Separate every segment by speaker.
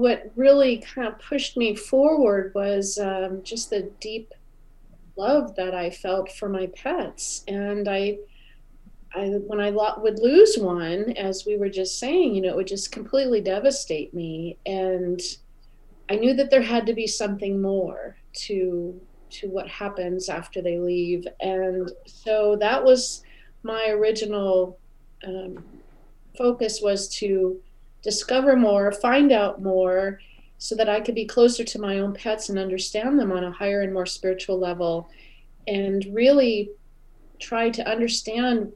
Speaker 1: what really kind of pushed me forward was um, just the deep love that I felt for my pets. And I, I when I lo- would lose one, as we were just saying, you know, it would just completely devastate me. And I knew that there had to be something more to to what happens after they leave. And so that was my original um, focus was to discover more, find out more, so that I could be closer to my own pets and understand them on a higher and more spiritual level, and really try to understand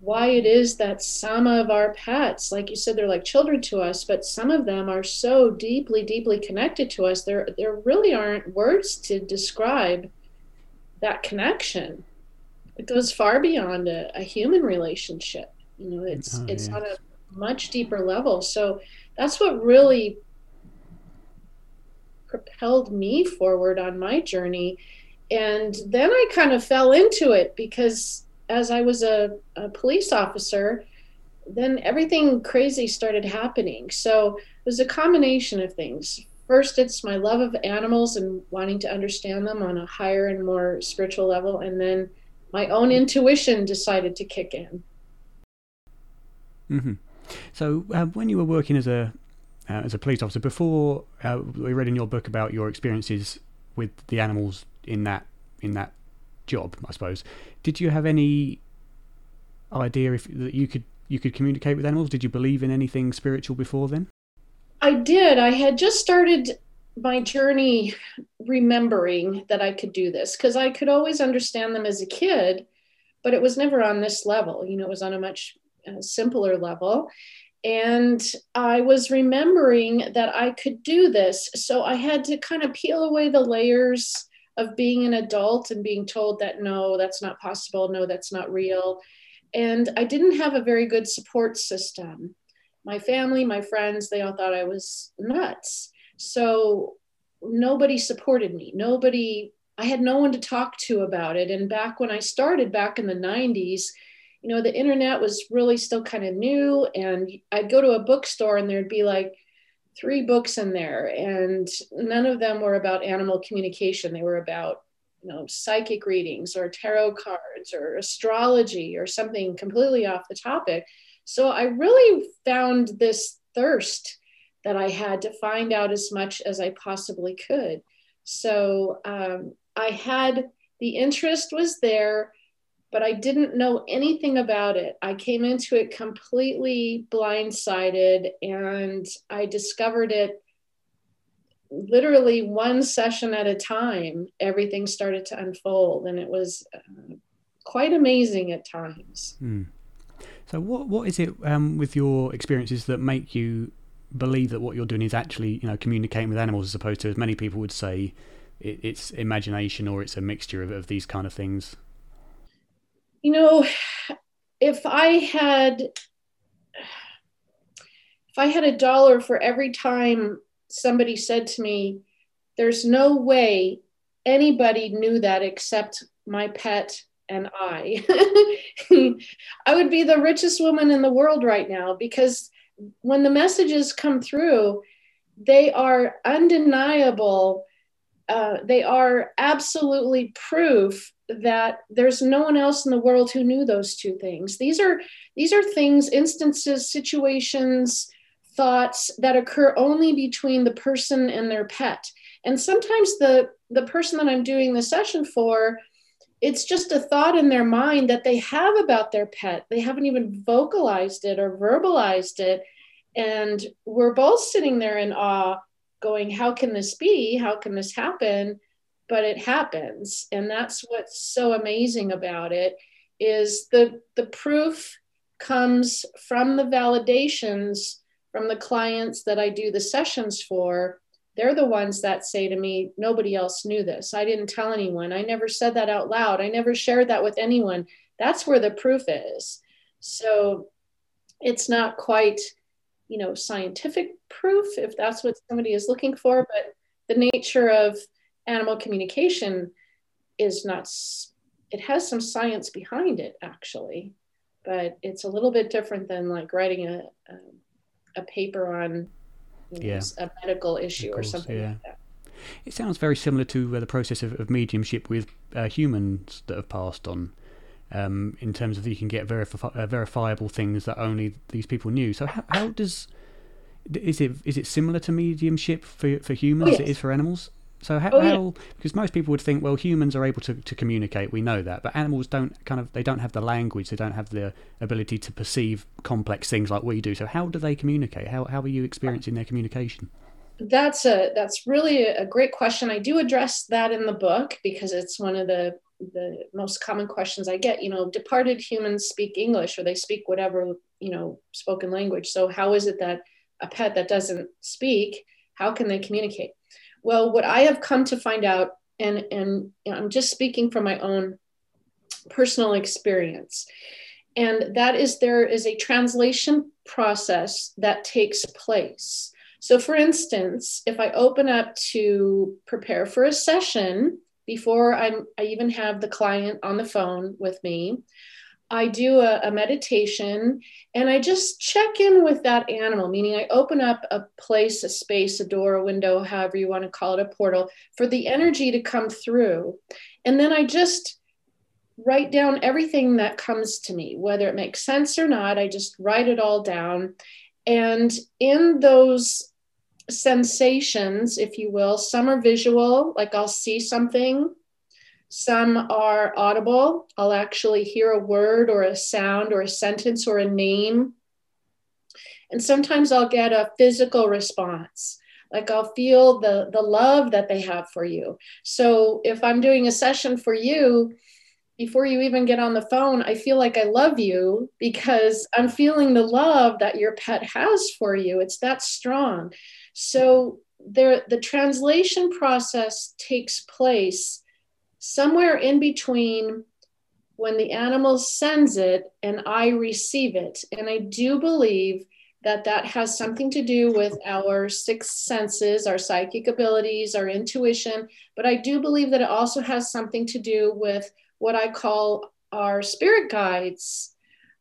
Speaker 1: why it is that some of our pets, like you said, they're like children to us, but some of them are so deeply, deeply connected to us. There, there really aren't words to describe that connection. It goes far beyond a, a human relationship. You know, it's oh, it's yes. on a much deeper level. So that's what really propelled me forward on my journey. And then I kind of fell into it because as I was a, a police officer, then everything crazy started happening. So it was a combination of things. First, it's my love of animals and wanting to understand them on a higher and more spiritual level. And then my own intuition decided to kick in.
Speaker 2: Mm-hmm. So, uh, when you were working as a uh, as a police officer, before uh, we read in your book about your experiences with the animals in that in that job, I suppose. Did you have any idea if that you could you could communicate with animals? Did you believe in anything spiritual before then?
Speaker 1: I did. I had just started my journey remembering that I could do this because I could always understand them as a kid, but it was never on this level. You know, it was on a much uh, simpler level. And I was remembering that I could do this. So I had to kind of peel away the layers of being an adult and being told that no, that's not possible, no, that's not real. And I didn't have a very good support system. My family, my friends, they all thought I was nuts. So nobody supported me. Nobody, I had no one to talk to about it. And back when I started back in the 90s, you know, the internet was really still kind of new. And I'd go to a bookstore and there'd be like, three books in there, and none of them were about animal communication. They were about you know psychic readings or tarot cards or astrology or something completely off the topic. So I really found this thirst that I had to find out as much as I possibly could. So um, I had the interest was there but I didn't know anything about it. I came into it completely blindsided and I discovered it literally one session at a time. Everything started to unfold and it was uh, quite amazing at times.
Speaker 2: Mm. So, what, what is it um, with your experiences that make you believe that what you're doing is actually you know communicating with animals as opposed to as many people would say it, it's imagination or it's a mixture of, of these kind of things?
Speaker 1: You know, if I had if I had a dollar for every time somebody said to me, there's no way anybody knew that except my pet and I. I would be the richest woman in the world right now because when the messages come through, they are undeniable. Uh, they are absolutely proof that there's no one else in the world who knew those two things. These are these are things instances situations thoughts that occur only between the person and their pet. And sometimes the the person that i'm doing the session for it's just a thought in their mind that they have about their pet. They haven't even vocalized it or verbalized it. And we're both sitting there in awe going how can this be? How can this happen but it happens. And that's what's so amazing about it is the the proof comes from the validations from the clients that I do the sessions for. They're the ones that say to me nobody else knew this. I didn't tell anyone. I never said that out loud. I never shared that with anyone. That's where the proof is. So it's not quite you know scientific proof if that's what somebody is looking for but the nature of animal communication is not it has some science behind it actually but it's a little bit different than like writing a, a, a paper on know, yeah. a medical issue course, or something yeah. like that.
Speaker 2: It sounds very similar to uh, the process of, of mediumship with uh, humans that have passed on, um, in terms of you can get verifi- uh, verifiable things that only these people knew. So how, how does is it is it similar to mediumship for for humans oh, yes. as it is for animals? So how, oh, yeah. how, because most people would think, well, humans are able to, to communicate. We know that, but animals don't kind of they don't have the language. They don't have the ability to perceive complex things like we do. So how do they communicate? How how are you experiencing their communication?
Speaker 1: That's a that's really a great question. I do address that in the book because it's one of the the most common questions I get. You know, departed humans speak English or they speak whatever you know spoken language. So how is it that a pet that doesn't speak, how can they communicate? Well, what I have come to find out, and, and I'm just speaking from my own personal experience, and that is there is a translation process that takes place. So, for instance, if I open up to prepare for a session before I'm, I even have the client on the phone with me, I do a, a, meditation and I just check in with that animal, meaning I open up a place, a space, a door, a window, however you want to call it, a portal, for the energy to come through. And then I just write down everything that comes to me, whether it makes sense or not. I just write it all down. And in those sensations, if you will, some are visual, like I'll see something some are audible. I'll actually hear a word or a sound or a sentence or a name. And sometimes I'll get a physical response. Like I'll feel the, the love that they have for you. So if I'm doing a session for you, before you even get on the phone, I feel like I love you because I'm feeling the love that your pet has for you. It's that strong. So there, the translation process takes place somewhere in between when the animal sends it and I receive it. And I do believe that that has something to do with our six senses, our psychic abilities, our intuition. But I do believe that it also has something to do with what I call our spirit guides,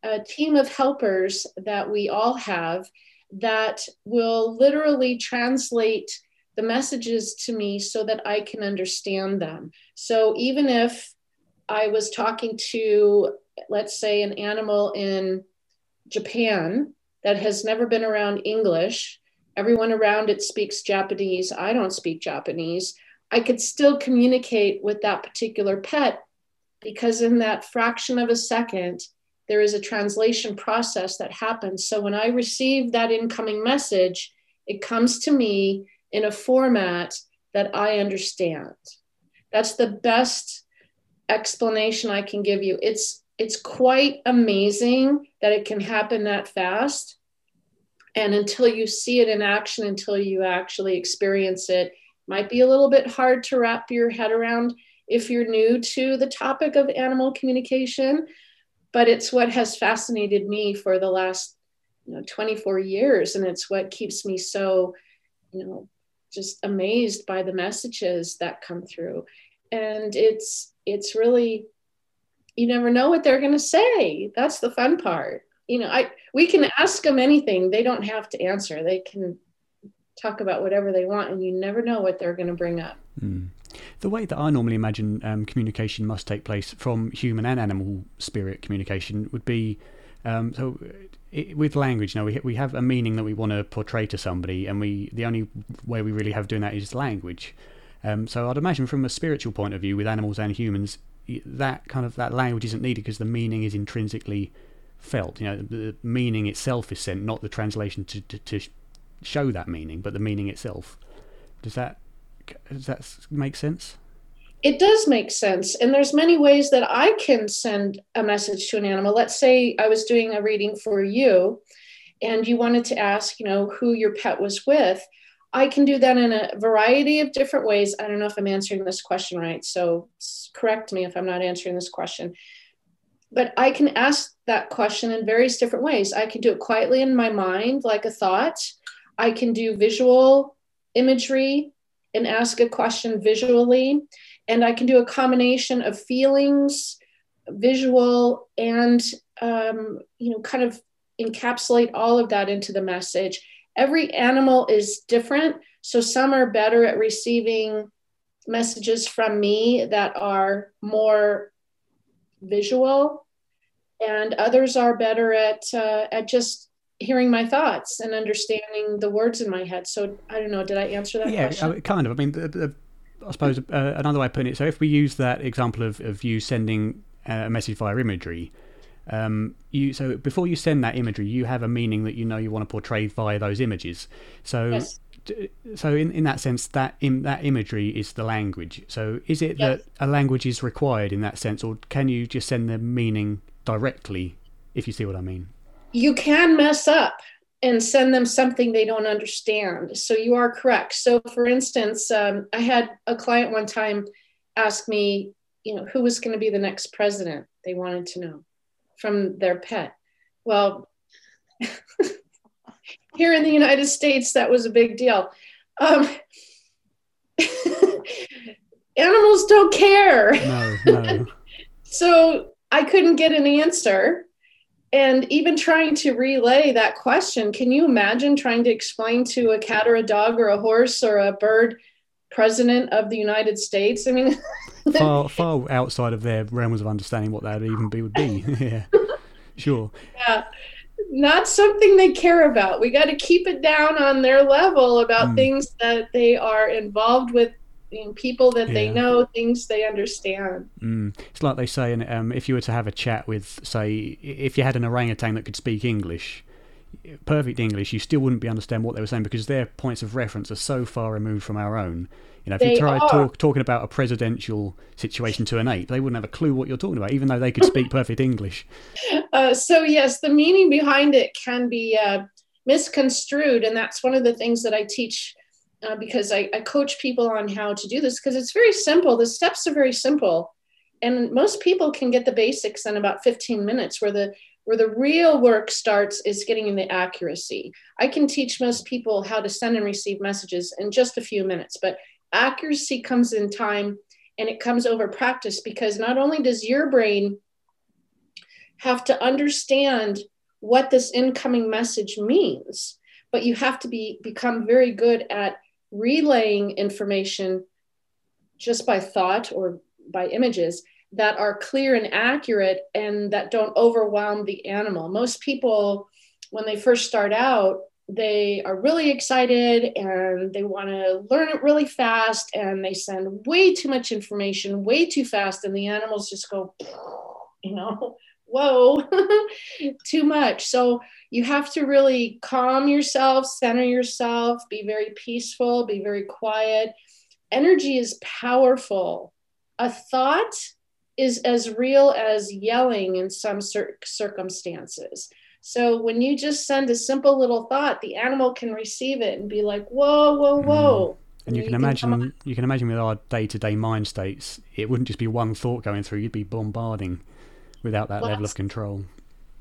Speaker 1: a team of helpers that we all have that will literally translate the messages to me so that I can understand them. So even if I was talking to, let's say, an animal in Japan that has never been around English, everyone around it speaks Japanese. I don't speak Japanese. I could still communicate with that particular pet because in that fraction of a second, there is a translation process that happens. So when I receive that incoming message, it comes to me in a format that I understand. That's the best explanation I can give you. It's it's quite amazing that it can happen that fast. And until you see it in action, until you actually experience it, might be a little bit hard to wrap your head around if you're new to the topic of animal communication. But it's what has fascinated me for the last you know 24 years, and it's what keeps me so you know just amazed by the messages that come through. And it's it's really you never know what they're going to say. That's the fun part. You know i we can ask them anything. They don't have to answer. They can talk about whatever they want and you never know what they're going to bring up.
Speaker 2: Mm. the way that i normally imagine um, communication must take place from human and animal spirit communication would be um, so it, with language, you know, we we have a meaning that we want to portray to somebody, and we the only way we really have doing that is language. Um, so I'd imagine from a spiritual point of view, with animals and humans, that kind of that language isn't needed because the meaning is intrinsically felt. You know, the meaning itself is sent, not the translation to, to, to show that meaning, but the meaning itself. Does that does that make sense?
Speaker 1: It does make sense. And there's many ways that i can send a message to an animal. Let's say i was doing a reading for you and you wanted to ask you know who your pet was with. I can do that in a variety of different ways. I don't know if i'm answering this question right so correct me if i'm not answering this question. But i can ask that question in various different ways. I can do it quietly in my mind like a thought. I can do visual imagery and ask a question visually and I can do a combination of feelings, visual, and um, you know, kind of encapsulate all of that into the message. every animal is different. So some are better at receiving messages from me that are more visual, and others are better at uh, at just hearing my thoughts and understanding the words in my head. So I don't know. Did I answer that?
Speaker 2: Yeah,
Speaker 1: question?
Speaker 2: kind of. I mean, the, the, I suppose uh, another way of putting it. So if we use that example of, of you sending a message via imagery, um, you so before you send that imagery, you have a meaning that you know you want to portray via those images. So.
Speaker 1: Yes.
Speaker 2: So in, in that sense, that Im, that imagery is the language. So is it
Speaker 1: Yes.
Speaker 2: that a language is required in that sense, or can you just send the meaning directly, if you see what I mean?
Speaker 1: you can mess up and send them something they don't understand. So you are correct. So, for instance, um, I had a client one time ask me, you know, who was going to be the next president? They wanted to know from their pet. Well, here in the United States, that was a big deal. Um, animals don't care.
Speaker 2: No, no.
Speaker 1: So I couldn't get an answer. And even trying to relay that question, can you imagine trying to explain to a cat or a dog or a horse or a bird, president of the United States? I mean,
Speaker 2: far far outside of their realms of understanding what that even be would be. yeah, sure.
Speaker 1: yeah, not something they care about. We got to keep it down on their level about
Speaker 2: Mm.
Speaker 1: things that they are involved with, you know, people that they know, things they understand.
Speaker 2: Mm. It's like they say, and um, if you were to have a chat with, say, if you had an orangutan that could speak English, perfect English, you still wouldn't be understand what they were saying because their points of reference are so far removed from our own. You know, if
Speaker 1: They
Speaker 2: you try talk, talking about a presidential situation to an ape, they wouldn't have a clue what you're talking about, even though they could speak perfect English.
Speaker 1: Uh, so yes, the meaning behind it can be uh, misconstrued, and that's one of the things that I teach uh, because I, I coach people on how to do this because it's very simple. The steps are very simple, and most people can get the basics in about 15 minutes. Where the where the real work starts is getting in the accuracy. I can teach most people how to send and receive messages in just a few minutes, but accuracy comes in time and it comes over practice because not only does your brain have to understand what this incoming message means but you have to be become very good at relaying information just by thought or by images that are clear and accurate and that don't overwhelm the animal. Most people when they first start out they are really excited and they want to learn it really fast and they send way too much information way too fast and the animals just go you know whoa too much. So you have to really calm yourself center yourself be very peaceful be very quiet. Energy is powerful. A thought is as real as yelling in some cir- circumstances. So when you just send a simple little thought the animal can receive it and be like whoa whoa mm. whoa.
Speaker 2: And you can
Speaker 1: come
Speaker 2: imagine, you can imagine with our day-to-day mind states, it wouldn't just be one thought going through; you'd be bombarding without that level of control.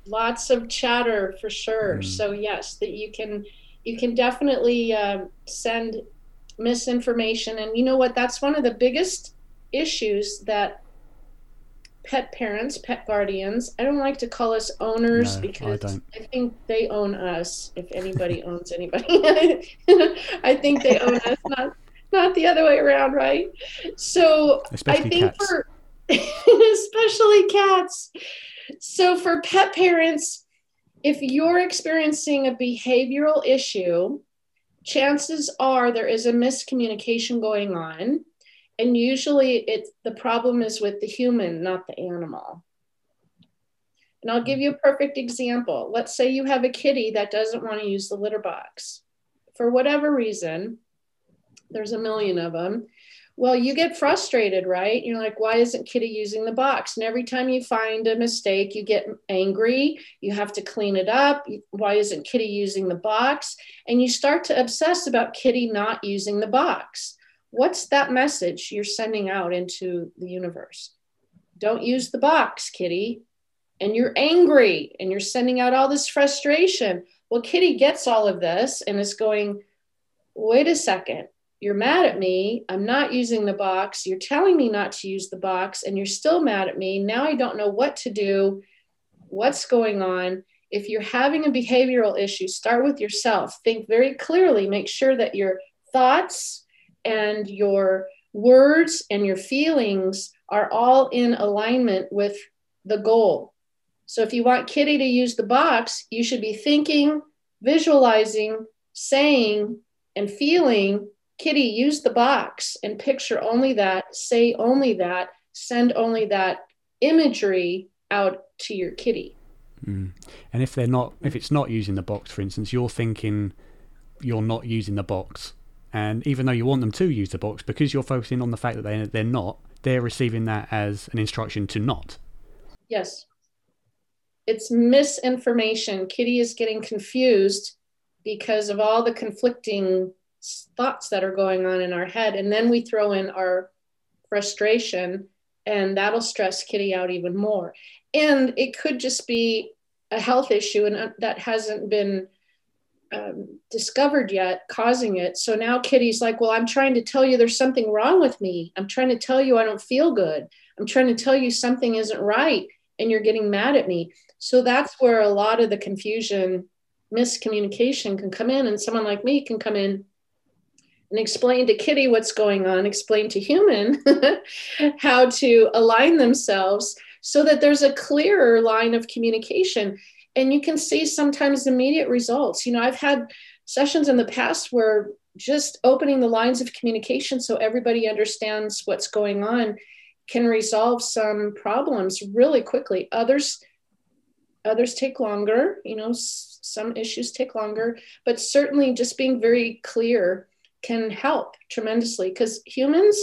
Speaker 1: lots of chatter for sure
Speaker 2: Mm.
Speaker 1: so yes that you can you can definitely um, send misinformation and you know what that's one of the biggest issues that pet parents pet guardians i don't like to call us owners
Speaker 2: No,
Speaker 1: because
Speaker 2: don't.
Speaker 1: I think they own us if anybody owns anybody i think they own us not not the other way around right so
Speaker 2: Especially
Speaker 1: I think
Speaker 2: cats.
Speaker 1: for especially cats. So for pet parents, if you're experiencing a behavioral issue, chances are there is a miscommunication going on. And usually it's the problem is with the human, not the animal. And I'll give you a perfect example. Let's say you have a kitty that doesn't want to use the litter box. For whatever reason, there's a million of them. Well, you get frustrated, right? You're like, why isn't Kitty using the box? And every time you find a mistake, you get angry. You have to clean it up. Why isn't Kitty using the box? And you start to obsess about Kitty not using the box. What's that message you're sending out into the universe? Don't use the box, Kitty. And you're angry and you're sending out all this frustration. Well, Kitty gets all of this and is going, wait a second you're mad at me. I'm not using the box. You're telling me not to use the box, and you're still mad at me. Now I don't know what to do, what's going on. If you're having a behavioral issue, start with yourself. Think very clearly. Make sure that your thoughts and your words and your feelings are all in alignment with the goal. So if you want Kitty to use the box, you should be thinking, visualizing, saying, and feeling Kitty, use the box and picture only that, say only that, send only that imagery out to your kitty.
Speaker 2: Mm. And if they're not, if it's not using the box, for instance, you're thinking you're not using the box, and even though you want them to use the box, because you're focusing on the fact that they they're not, they're receiving that as an instruction to not.
Speaker 1: Yes, it's misinformation. Kitty is getting confused because of all the conflicting thoughts that are going on in our head. And then we throw in our frustration, and that'll stress Kitty out even more. And it could just be a health issue, and uh, that hasn't been um, discovered yet causing it. So now Kitty's like, Well, I'm trying to tell you there's something wrong with me. I'm trying to tell you I don't feel good. I'm trying to tell you something isn't right, and you're getting mad at me. So that's where a lot of the confusion, miscommunication can come in, and someone like me can come in and explain to Kitty what's going on, explain to human how to align themselves so that there's a clearer line of communication. And you can see sometimes immediate results. You know, I've had sessions in the past where just opening the lines of communication so everybody understands what's going on can resolve some problems really quickly. Others others take longer, you know, some issues take longer, but certainly just being very clear can help tremendously because humans,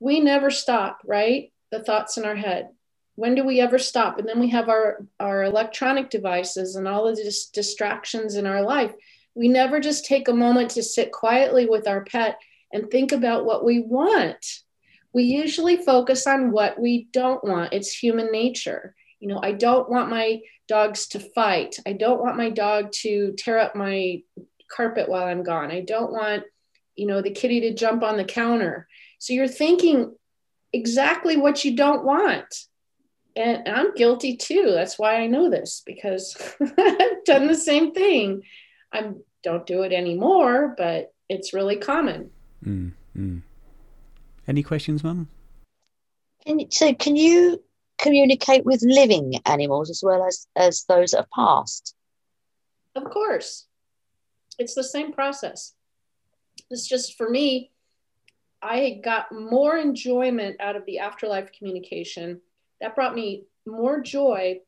Speaker 1: we never stop, right? The thoughts in our head. When do we ever stop? And then we have our, our electronic devices and all of the dis- distractions in our life. We never just take a moment to sit quietly with our pet and think about what we want. We usually focus on what we don't want. It's human nature. You know, I don't want my dogs to fight. I don't want my dog to tear up my carpet while I'm gone. I don't want you know, the kitty to jump on the counter. So you're thinking exactly what you don't want. And I'm guilty too. That's why I know this because I've done the same thing. I don't do it anymore, but it's really common.
Speaker 2: Mm, mm. Any questions, Mum?
Speaker 3: Can, so, can you communicate with living animals as well as, as those that have passed?
Speaker 1: Of course. It's the same process. It's just for me, I got more enjoyment out of the afterlife communication. That brought me more joy.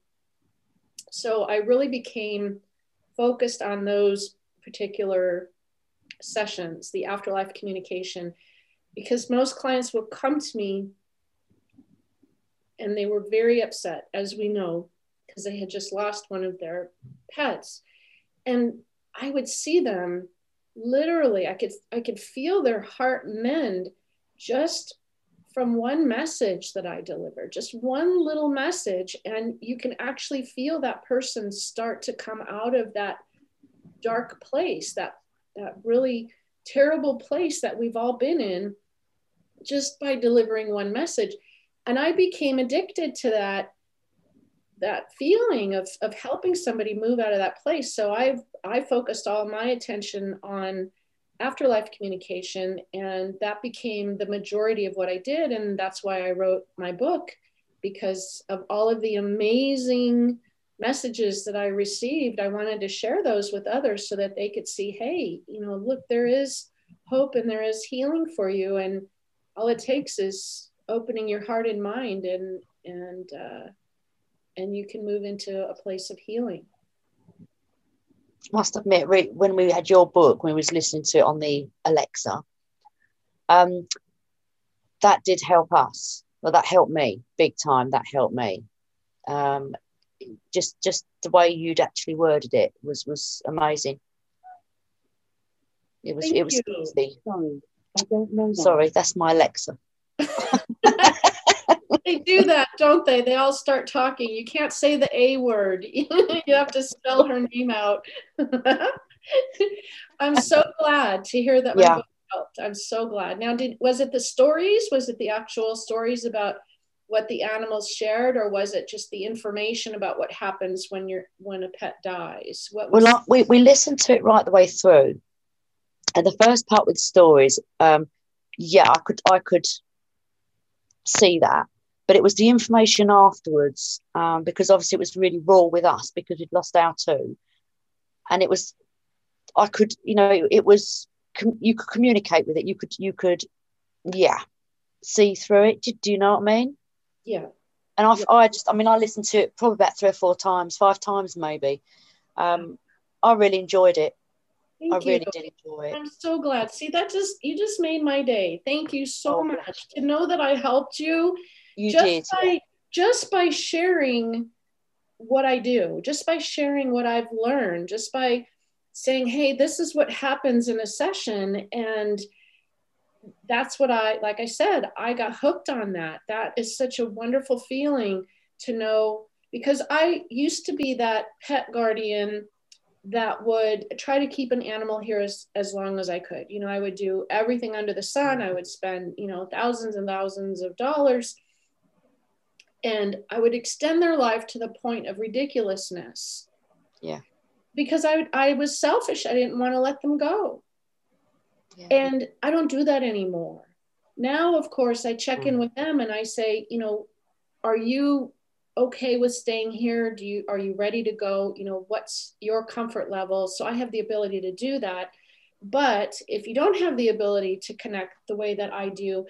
Speaker 1: So I really became focused on those particular sessions, the afterlife communication, because most clients will come to me and they were very upset, as we know, because they had just lost one of their pets. And I would see them literally i could i could feel their heart mend just from one message that i delivered just one little message. And you can actually feel that person start to come out of that dark place that that really terrible place that we've all been in just by delivering one message. And i became addicted to that that feeling of, of helping somebody move out of that place. So I've I focused all my attention on afterlife communication, and that became the majority of what I did. And that's why I wrote my book because of all of the amazing messages that I received. I wanted to share those with others so that they could see, hey, you know, look, there is hope and there is healing for you, and all it takes is opening your heart and mind and and uh, and you can move into a place of healing.
Speaker 3: Must admit when we had your book when we was listening to it on the alexa. Um that did help us. Well that helped me big time that helped me. Um just just the way you'd actually worded it was was amazing. It was Thank it was easy. sorry i don't know that. sorry that's my alexa
Speaker 1: they do that, don't they? They all start talking. You can't say the A word. you have to spell her name out. I'm so glad to hear that yeah. helped. I'm so glad. Now, did was it the stories? Was it the actual stories about what the animals shared or was it just the information about what happens when you're when a pet dies what
Speaker 3: was- well we, we listened to it right the way through and the first part with stories um yeah i could i could see that but it was the information afterwards um, because obviously it was really raw with us because we'd lost our two. And it was i could you know it, it was you could communicate with it. You could you could yeah see through it. Do, do you know what i mean?
Speaker 1: Yeah.
Speaker 3: And I,
Speaker 1: yeah.
Speaker 3: I just i mean i listened to it probably about three or four times five times maybe. Um, i really enjoyed it.
Speaker 1: Thank
Speaker 3: i really
Speaker 1: you.
Speaker 3: did enjoy it.
Speaker 1: I'm so glad. See, that just you just made my day. Thank you so
Speaker 3: Oh,
Speaker 1: much. to know that I helped you
Speaker 3: you
Speaker 1: just
Speaker 3: did
Speaker 1: by just by sharing what I do, just by sharing what I've learned, just by saying, "Hey, this is what happens in a session," and that's what I like. I said, I got hooked on that. That is such a wonderful feeling to know because I used to be that pet guardian that would try to keep an animal here as, as long as I could. You know, I would do everything under the sun. I would spend, you know, thousands and thousands of dollars. And I would extend their life to the point of ridiculousness.
Speaker 3: Yeah.
Speaker 1: Because I, I was selfish. I didn't want to let them go.
Speaker 3: Yeah.
Speaker 1: And I don't do that anymore. Now, of course, I check in
Speaker 3: Mm.
Speaker 1: with them and I say, you know, are you okay with staying here? Do you are you ready to go? You know, what's your comfort level? So I have the ability to do that. But if you don't have the ability to connect the way that I do,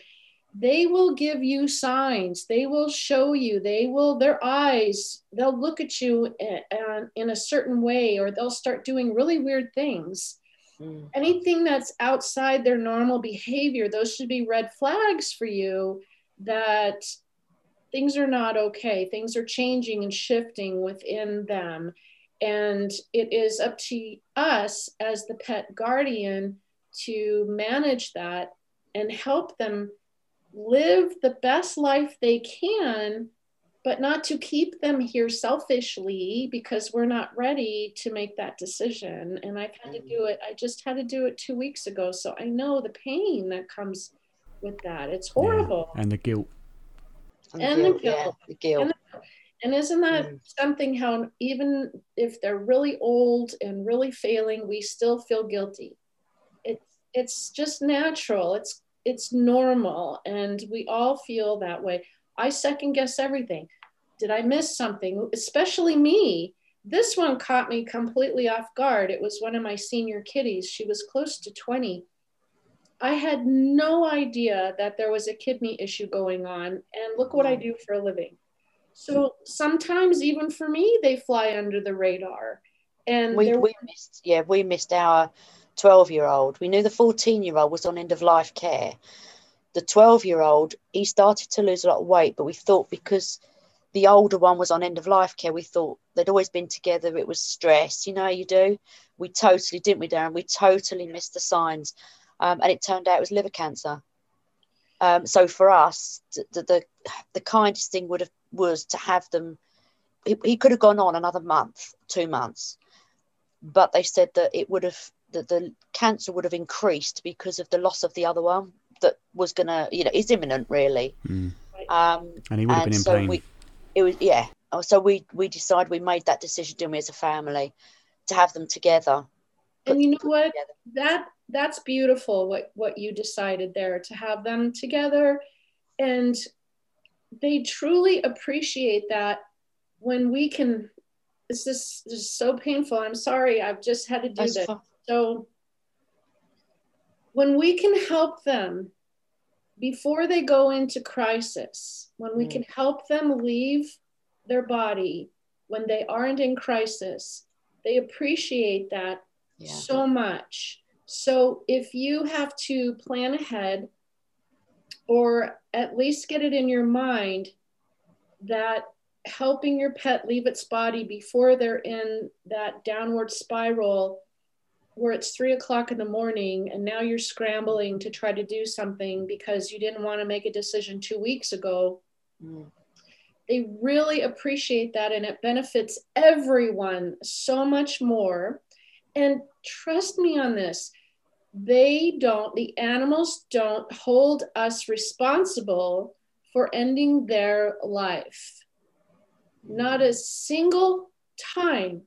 Speaker 1: they will give you signs. They will show you. They will their eyes. They'll look at you in, in a certain way, or they'll start doing really weird things
Speaker 3: Mm.
Speaker 1: anything that's outside their normal behavior, those should be red flags for you that things are not okay. Things are changing and shifting within them. And it is up to us as the pet guardian to manage that and help them live the best life they can but not to keep them here selfishly because we're not ready to make that decision. And I've had to do it, I just had to do it two weeks ago. So I know the pain that comes with that. It's horrible.
Speaker 2: Yeah, and the guilt.
Speaker 3: And,
Speaker 1: And
Speaker 3: the
Speaker 1: the
Speaker 3: guilt, yeah, the guilt.
Speaker 1: And And isn't that
Speaker 3: Mm.
Speaker 1: something how even if they're really old and really failing, we still feel guilty? It's it's just natural. It's it's normal and we all feel that way. I second guess everything. Did I miss something? Especially me. This one caught me completely off guard. It was one of my senior kitties. She was close to 20. I had no idea that there was a kidney issue going on. And look what I mm. do for a living. So sometimes, even for me, they fly under the radar. And
Speaker 3: we, we missed yeah we missed our 12 year old we knew the 14 year old was on end of life care. The 12 year old he started to lose a lot of weight but we thought because the older one was on end of life care we thought they'd always been together. It was stress. You know you do? We totally didn't we darren? We totally missed the signs. Um, and it turned out it was liver cancer. Um, so for us the, the the kindest thing would have was to have them he, he could have gone on another month two months. But they said that it would have that the cancer would have increased because of the loss of the other one that was gonna you know is imminent really.
Speaker 2: Mm.
Speaker 3: um
Speaker 2: And he would have been in
Speaker 3: so
Speaker 2: pain.
Speaker 3: we it was yeah. Oh, so we we decided we made that decision didn't we as a family to have them together.
Speaker 1: And you know what?
Speaker 3: together.
Speaker 1: that that's beautiful what what you decided there to have them together. And they truly appreciate that when we can this is, this is so painful. I'm sorry i've just had to do
Speaker 3: That's
Speaker 1: this.
Speaker 3: fi-
Speaker 1: so when we can help them before they go into crisis when we
Speaker 3: Mm.
Speaker 1: can help them leave their body when they aren't in crisis they appreciate that
Speaker 3: yeah
Speaker 1: so much. So if you have to plan ahead or at least get it in your mind that helping your pet leave its body before they're in that downward spiral where it's three o'clock in the morning and now you're scrambling to try to do something because you didn't want to make a decision two weeks ago
Speaker 3: Mm.
Speaker 1: they really appreciate that and it benefits everyone so much more and trust me on this they don't the animals don't hold us responsible for ending their life. Not a single time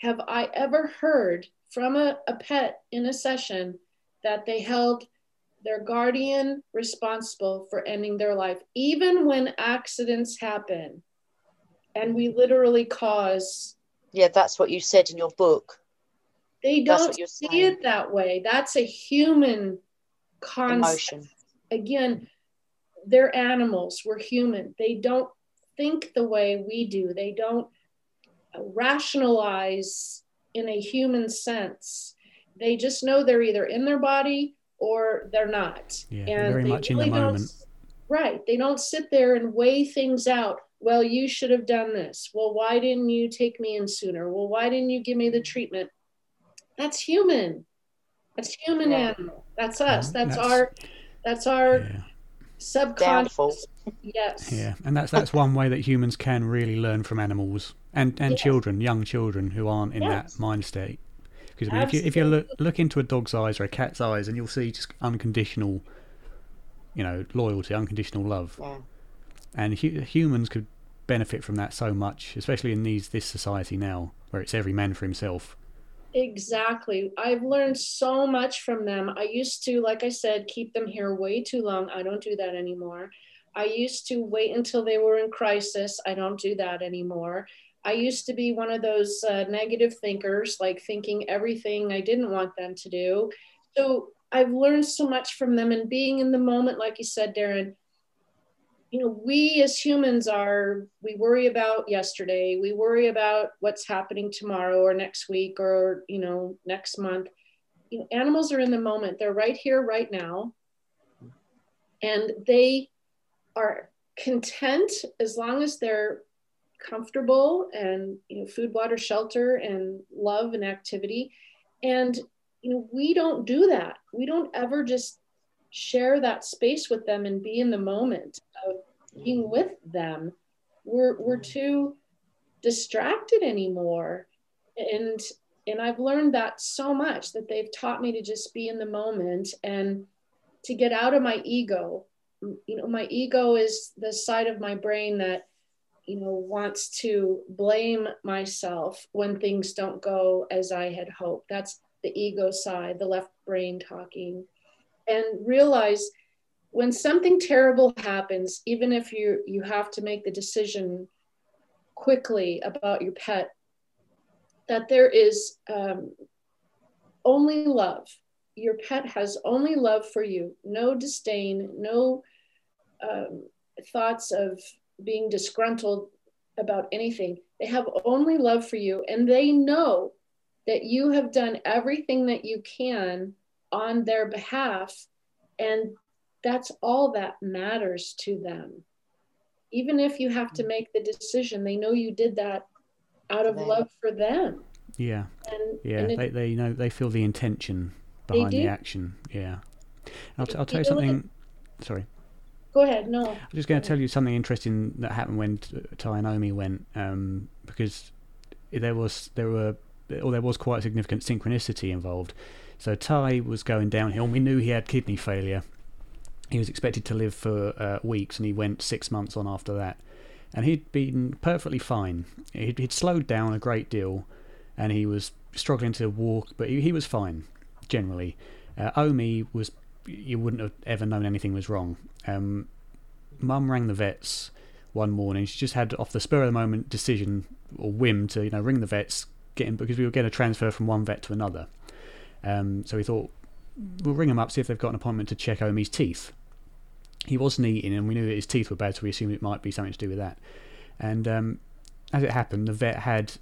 Speaker 1: have I ever heard from a, a pet in a session that they held their guardian responsible for ending their life, even when accidents happen and we literally cause.
Speaker 3: Yeah, that's what you said in your book.
Speaker 1: They don't see it that way. That's a human concept. Emotion. Again, they're animals. We're human. They don't think the way we do. They don't rationalize in a human sense. They just know they're either in their body or they're not.
Speaker 2: Yeah, and very much really in the moment.
Speaker 1: Right. They don't sit there and weigh things out. Well, you should have done this. Well, why didn't you take me in sooner? Well, why didn't you give me the treatment? That's human. That's human yeah. animal. That's us. That's, that's our that's our yeah. subconscious. Yes.
Speaker 2: Yeah. And that's that's one way that humans can really learn from animals and and yes. children, young children who aren't in yes. that mind state. Because I mean, if you if you look look into a dog's eyes or a cat's eyes, and you'll see just unconditional, you know, loyalty, unconditional love, yeah. and hu- humans could benefit from that so much, especially in these this society now where it's every man for himself.
Speaker 1: Exactly. I've learned so much from them. I used to, like I said, keep them here way too long. I don't do that anymore. I used to wait until they were in crisis. I don't do that anymore. I used to be one of those uh, negative thinkers, like thinking everything I didn't want them to do. So I've learned so much from them and being in the moment, like you said, Darren. You know, we as humans are, we worry about yesterday, we worry about what's happening tomorrow or next week or, you know, next month. You know, animals are in the moment, they're right here, right now. And they are content as long as they're comfortable and you know food water shelter and love and activity. And you know we don't do that. We don't ever just share that space with them and be in the moment of being with them. We're we're mm-hmm. too distracted anymore. And and I've learned that so much that they've taught me to just be in the moment and to get out of my ego you know my ego is the side of my brain that you know wants to blame myself when things don't go as i had hoped. That's the ego side the left brain talking. And realize when something terrible happens even if you you have to make the decision quickly about your pet that there is um, only love. Your pet has only love for you. No disdain no um, thoughts of being disgruntled about anything. They have only love for you, and they know that you have done everything that you can on their behalf, and that's all that matters to them. Even if you have to make the decision, they know you did that out of love for them.
Speaker 2: Yeah, and, yeah, and it, they, they know they feel the intention behind the action. Yeah, I'll, t- I'll tell you something. Sorry.
Speaker 1: Go ahead. No. I'm
Speaker 2: just going to tell you something interesting that happened when Ty and Omi went, um, because there was there were or there was quite significant synchronicity involved. So Ty was going downhill. We knew he had kidney failure. He was expected to live for uh, weeks, and he went six months on after that. And he'd been perfectly fine. He'd, he'd slowed down a great deal, and he was struggling to walk, but he, he was fine generally. Uh, Omi was you wouldn't have ever known anything was wrong. Um, Mum rang the vets one morning. She just had off the spur of the moment decision or whim to you know ring the vets, get him because we were going to transfer from one vet to another. Um, so we thought we'll ring them up see if they've got an appointment to check Omi's teeth. He wasn't eating, and we knew that his teeth were bad, so we assumed it might be something to do with that. And um, as it happened, the vet had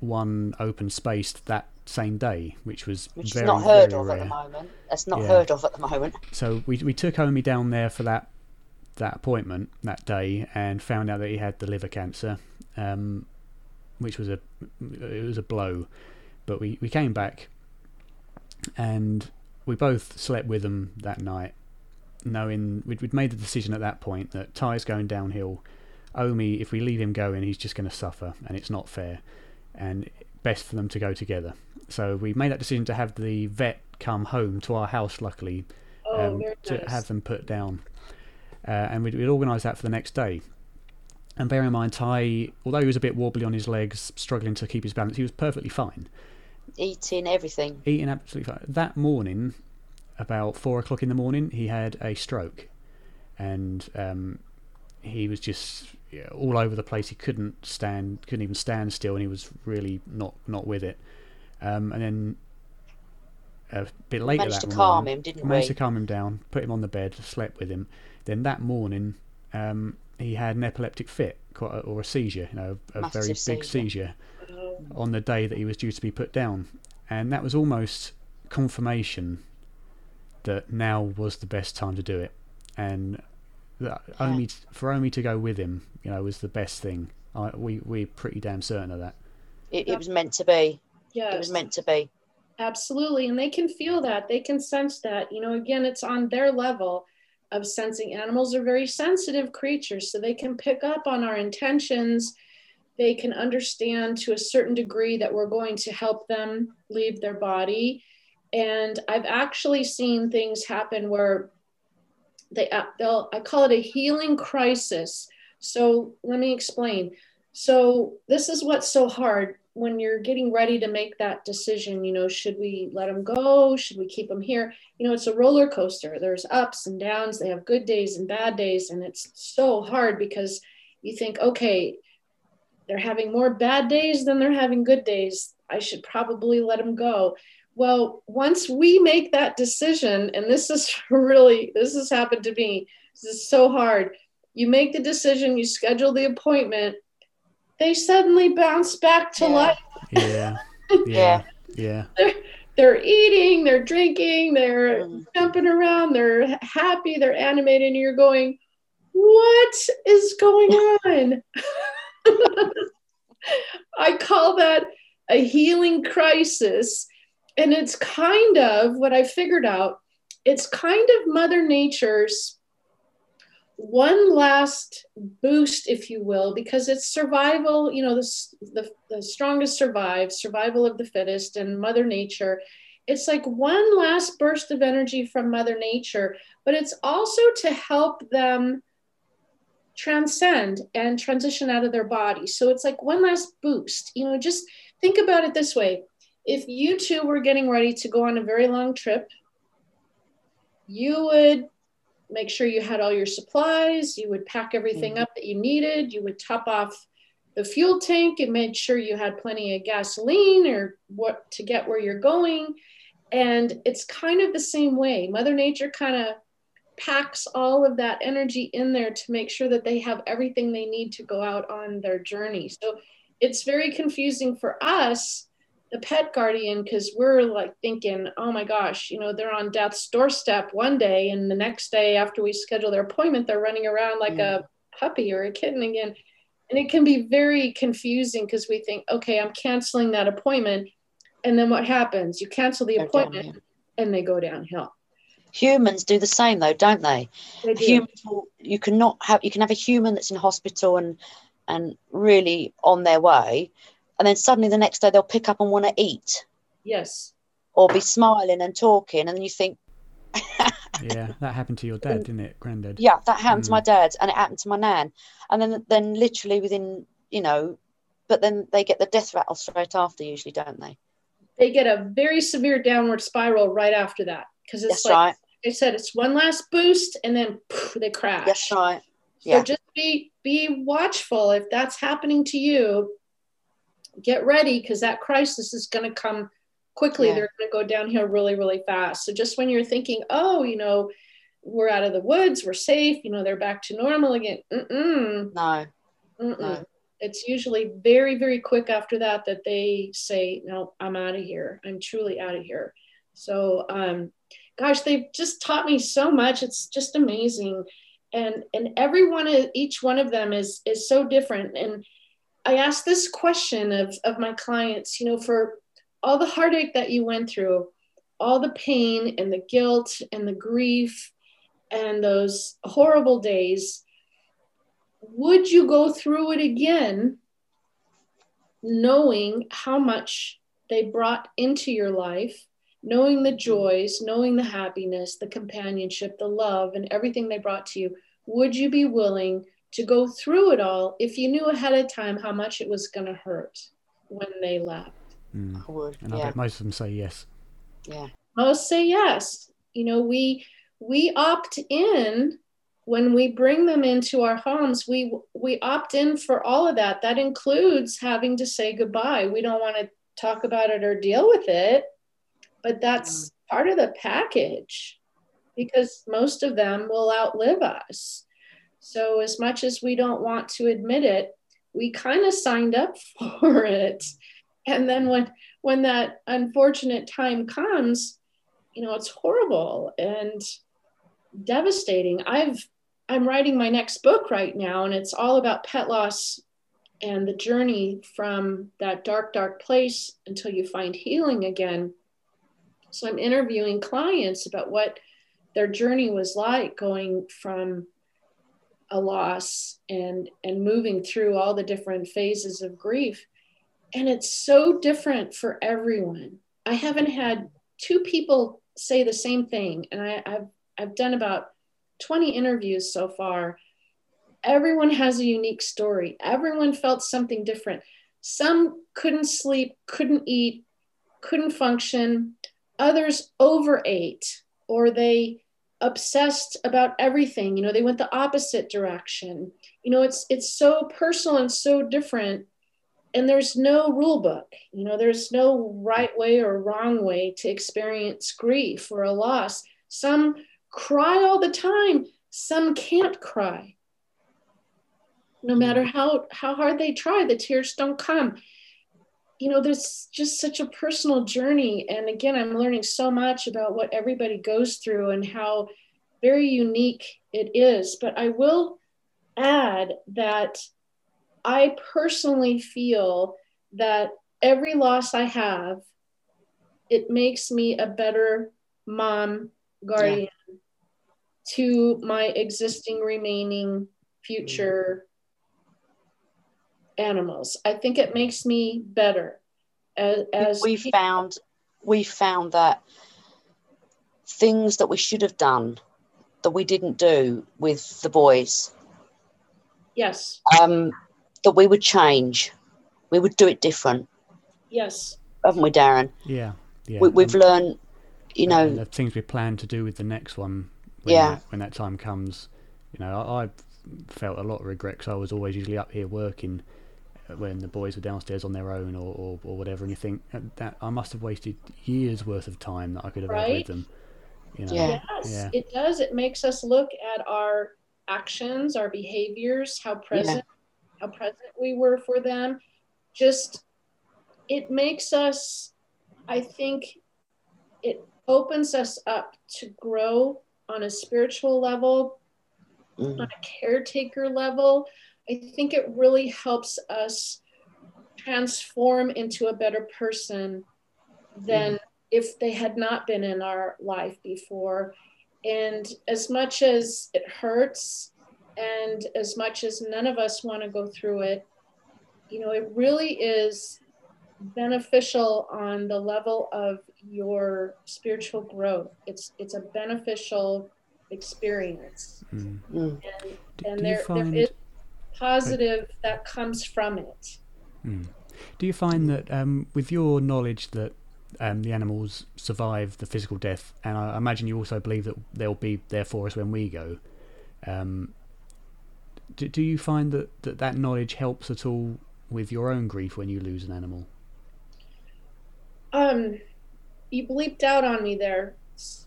Speaker 2: one open space that same day, which was
Speaker 3: which
Speaker 2: very,
Speaker 3: is not heard of rare. at the moment. That's not yeah. heard of at the moment.
Speaker 2: So we we took Omi down there for that that appointment that day and found out that he had the liver cancer, um, which was a it was a blow. But we, we came back and we both slept with him that night, knowing we'd, we'd made the decision at that point that Ty's going downhill. Omi, if we leave him going, he's just going to suffer, and it's not fair. And best for them to go together. So we made that decision to have the vet come home to our house, luckily,
Speaker 1: oh, um,
Speaker 2: to have them put down. uh, and we'd, we'd organise that for the next day. And bear in mind, Ty, although he was a bit wobbly on his legs, struggling to keep his balance, he was perfectly fine.
Speaker 3: Eating everything.
Speaker 2: Eating absolutely fine. That morning, about four o'clock in the morning, he had a stroke, and um, he was just yeah, all over the place. He couldn't stand, couldn't even stand still, and he was really not not with it. Um, and then a bit later
Speaker 3: managed
Speaker 2: that
Speaker 3: to
Speaker 2: morning,
Speaker 3: calm him, didn't
Speaker 2: managed
Speaker 3: we?
Speaker 2: to calm him down, put him on the bed, slept with him. Then that morning, um, he had an epileptic fit, or a seizure, you know, a
Speaker 3: Massive
Speaker 2: very big
Speaker 3: seizure.
Speaker 2: seizure on the day that he was due to be put down, and that was almost confirmation that now was the best time to do it, and that
Speaker 3: Yeah.
Speaker 2: Omi for Omi to go with him, you know, was the best thing. I, we we're pretty damn certain of that.
Speaker 3: It, it was meant to be.
Speaker 1: yes.
Speaker 3: It was meant to be.
Speaker 1: Absolutely. And they can feel that. They can sense that. You know, again, it's on their level of sensing. Animals are very sensitive creatures, so they can pick up on our intentions. They can understand to a certain degree that we're going to help them leave their body. And I've actually seen things happen where they uh, they'll I call it a healing crisis. So let me explain. So this is what's so hard when you're getting ready to make that decision, you know, should we let them go? Should we keep them here? You know, it's a roller coaster. There's ups and downs. They have good days and bad days. And it's so hard because you think, okay, they're having more bad days than they're having good days. I should probably let them go. Well, once we make that decision, and this is really, this has happened to me, this is so hard. You make the decision, you schedule the appointment, they suddenly bounce back to
Speaker 3: Yeah.
Speaker 1: life
Speaker 2: Yeah,
Speaker 3: Yeah.
Speaker 2: yeah, yeah,
Speaker 1: they're eating, they're drinking, they're
Speaker 3: Mm.
Speaker 1: jumping around, they're happy, they're animated, and you're going, What is going on? I call that a healing crisis. And it's kind of what I figured out, it's kind of Mother Nature's one last boost, if you will, because it's survival, you know, the, the, the strongest survive, survival of the fittest, and Mother Nature. It's like one last burst of energy from Mother Nature, but it's also to help them transcend and transition out of their body. So it's like one last boost. You know, just think about it this way if you two were getting ready to go on a very long trip, you would make sure you had all your supplies, you would pack everything
Speaker 3: Mhm.
Speaker 1: up that you needed, you would top off the fuel tank and make sure you had plenty of gasoline or what to get where you're going. And it's kind of the same way. Mother Nature kind of packs all of that energy in there to make sure that they have everything they need to go out on their journey. So it's very confusing for us, the pet guardian, because we're like thinking, oh my gosh, you know, they're on death's doorstep one day, and the next day after we schedule their appointment, they're running around like a puppy or a kitten again. And it can be very confusing because we think, okay, I'm canceling that appointment. And then what happens? You cancel the
Speaker 3: Go
Speaker 1: appointment
Speaker 3: downhill.
Speaker 1: and they go downhill.
Speaker 3: Humans do the same though, don't they?
Speaker 1: They do.
Speaker 3: Humans will, you cannot have you can have a human that's in hospital and and really on their way, and then suddenly the next day they'll pick up and want to eat
Speaker 1: Yes.
Speaker 3: or be smiling and talking, and then you think,
Speaker 2: yeah. That happened to your dad, didn't it, Grandad?
Speaker 3: yeah, that happened to
Speaker 2: Mm.
Speaker 3: my dad and it happened to my nan, and then then literally within you know, but then they get the death rattle straight after usually, don't they?
Speaker 1: They get a very severe downward spiral right after that because it's
Speaker 3: That's
Speaker 1: like
Speaker 3: right.
Speaker 1: I said, it's one last boost and then poof, they crash.
Speaker 3: That's right.
Speaker 1: So just be be watchful if that's happening to you. Get ready because that crisis is going to come quickly.
Speaker 3: Yeah.
Speaker 1: They're going to go downhill really, really fast. So just when you're thinking, oh, you know, we're out of the woods, we're safe, you know, they're back to normal again. Mm-mm,
Speaker 3: No.
Speaker 1: mm-mm.
Speaker 3: No.
Speaker 1: It's usually very, very quick after that that they say, no, I'm out of here. I'm truly out of here. So, um, gosh, they've just taught me so much. It's just amazing. And, and every one of each one of them is, is so different. And I ask this question of, of my clients, you know, for all the heartache that you went through, all the pain and the guilt and the grief and those horrible days, would you go through it again knowing how much they brought into your life, knowing the joys, knowing the happiness, the companionship, the love, and everything they brought to you? would you be willing to go through it all if you knew ahead of time how much it was going to hurt when they left?
Speaker 2: Mm.
Speaker 3: I would.
Speaker 2: And I bet most of them say yes.
Speaker 3: Yeah.
Speaker 1: Most say yes. You know, we we opt in when we bring them into our homes. We we opt in for all of that. That includes having to say goodbye. We don't want to talk about it or deal with it, but that's part of the package because most of them will outlive us. So, as much as we don't want to admit it, we kind of signed up for it. And then when when that unfortunate time comes, you know, it's horrible and devastating. I've I'm writing my next book right now, and it's all about pet loss and the journey from that dark, dark place until you find healing again. So I'm interviewing clients about what their journey was like going from a loss and and moving through all the different phases of grief. And it's so different for everyone. I haven't had two people say the same thing. And I, have i've done about 20 interviews so far. Everyone has a unique story. Everyone felt something different. Some couldn't sleep couldn't eat couldn't function. Others overate or they obsessed about everything. You know they went the opposite direction. You know it's it's so personal and so different and there's no rule book. You know there's no right way or wrong way to experience grief or a loss. Some cry all the time. Some can't cry. No hmm. matter how how hard they try the tears don't come you know there's just such a personal journey and again i'm learning so much about what everybody goes through and how very unique it is but i will add that i personally feel that every loss i have it makes me a better mom guardian yeah. to my existing remaining future animals. I think it makes me better. As, as
Speaker 3: we found, we found that things that we should have done that we didn't do with the boys.
Speaker 1: Yes.
Speaker 3: Um, that we would change. We would do it different.
Speaker 1: Yes.
Speaker 3: Haven't we, Darren?
Speaker 2: Yeah. Yeah.
Speaker 3: We, have learned, you know,
Speaker 2: the things we plan to do with the next one.
Speaker 3: When yeah.
Speaker 2: That, when that time comes, you know, I, I felt a lot of regret because I was always usually up here working when the boys were downstairs on their own or, or, or, whatever, and you think that I must have wasted years worth of time that I could have right? had with them.
Speaker 1: You know? yeah. Yes, yeah. it does. It makes us look at our actions, our behaviors, how present, yeah. how present we were for them. Just it makes us, I think, it opens us up to grow on a spiritual level, mm. on a caretaker level I think it really helps us transform into a better person than mm. if they had not been in our life before. And as much as it hurts, and as much as none of us want to go through it, you know, it really is beneficial on the level of your spiritual growth. It's it's a beneficial experience. Mm. And, and there, find... there is positive that comes from it.
Speaker 2: Mm. Do you find that um, with your knowledge that um, the animals survive the physical death, and I imagine you also believe that they'll be there for us when we go, um, do, do you find that, that that knowledge helps at all with your own grief when you lose an animal?
Speaker 1: Um, you bleeped out on me there.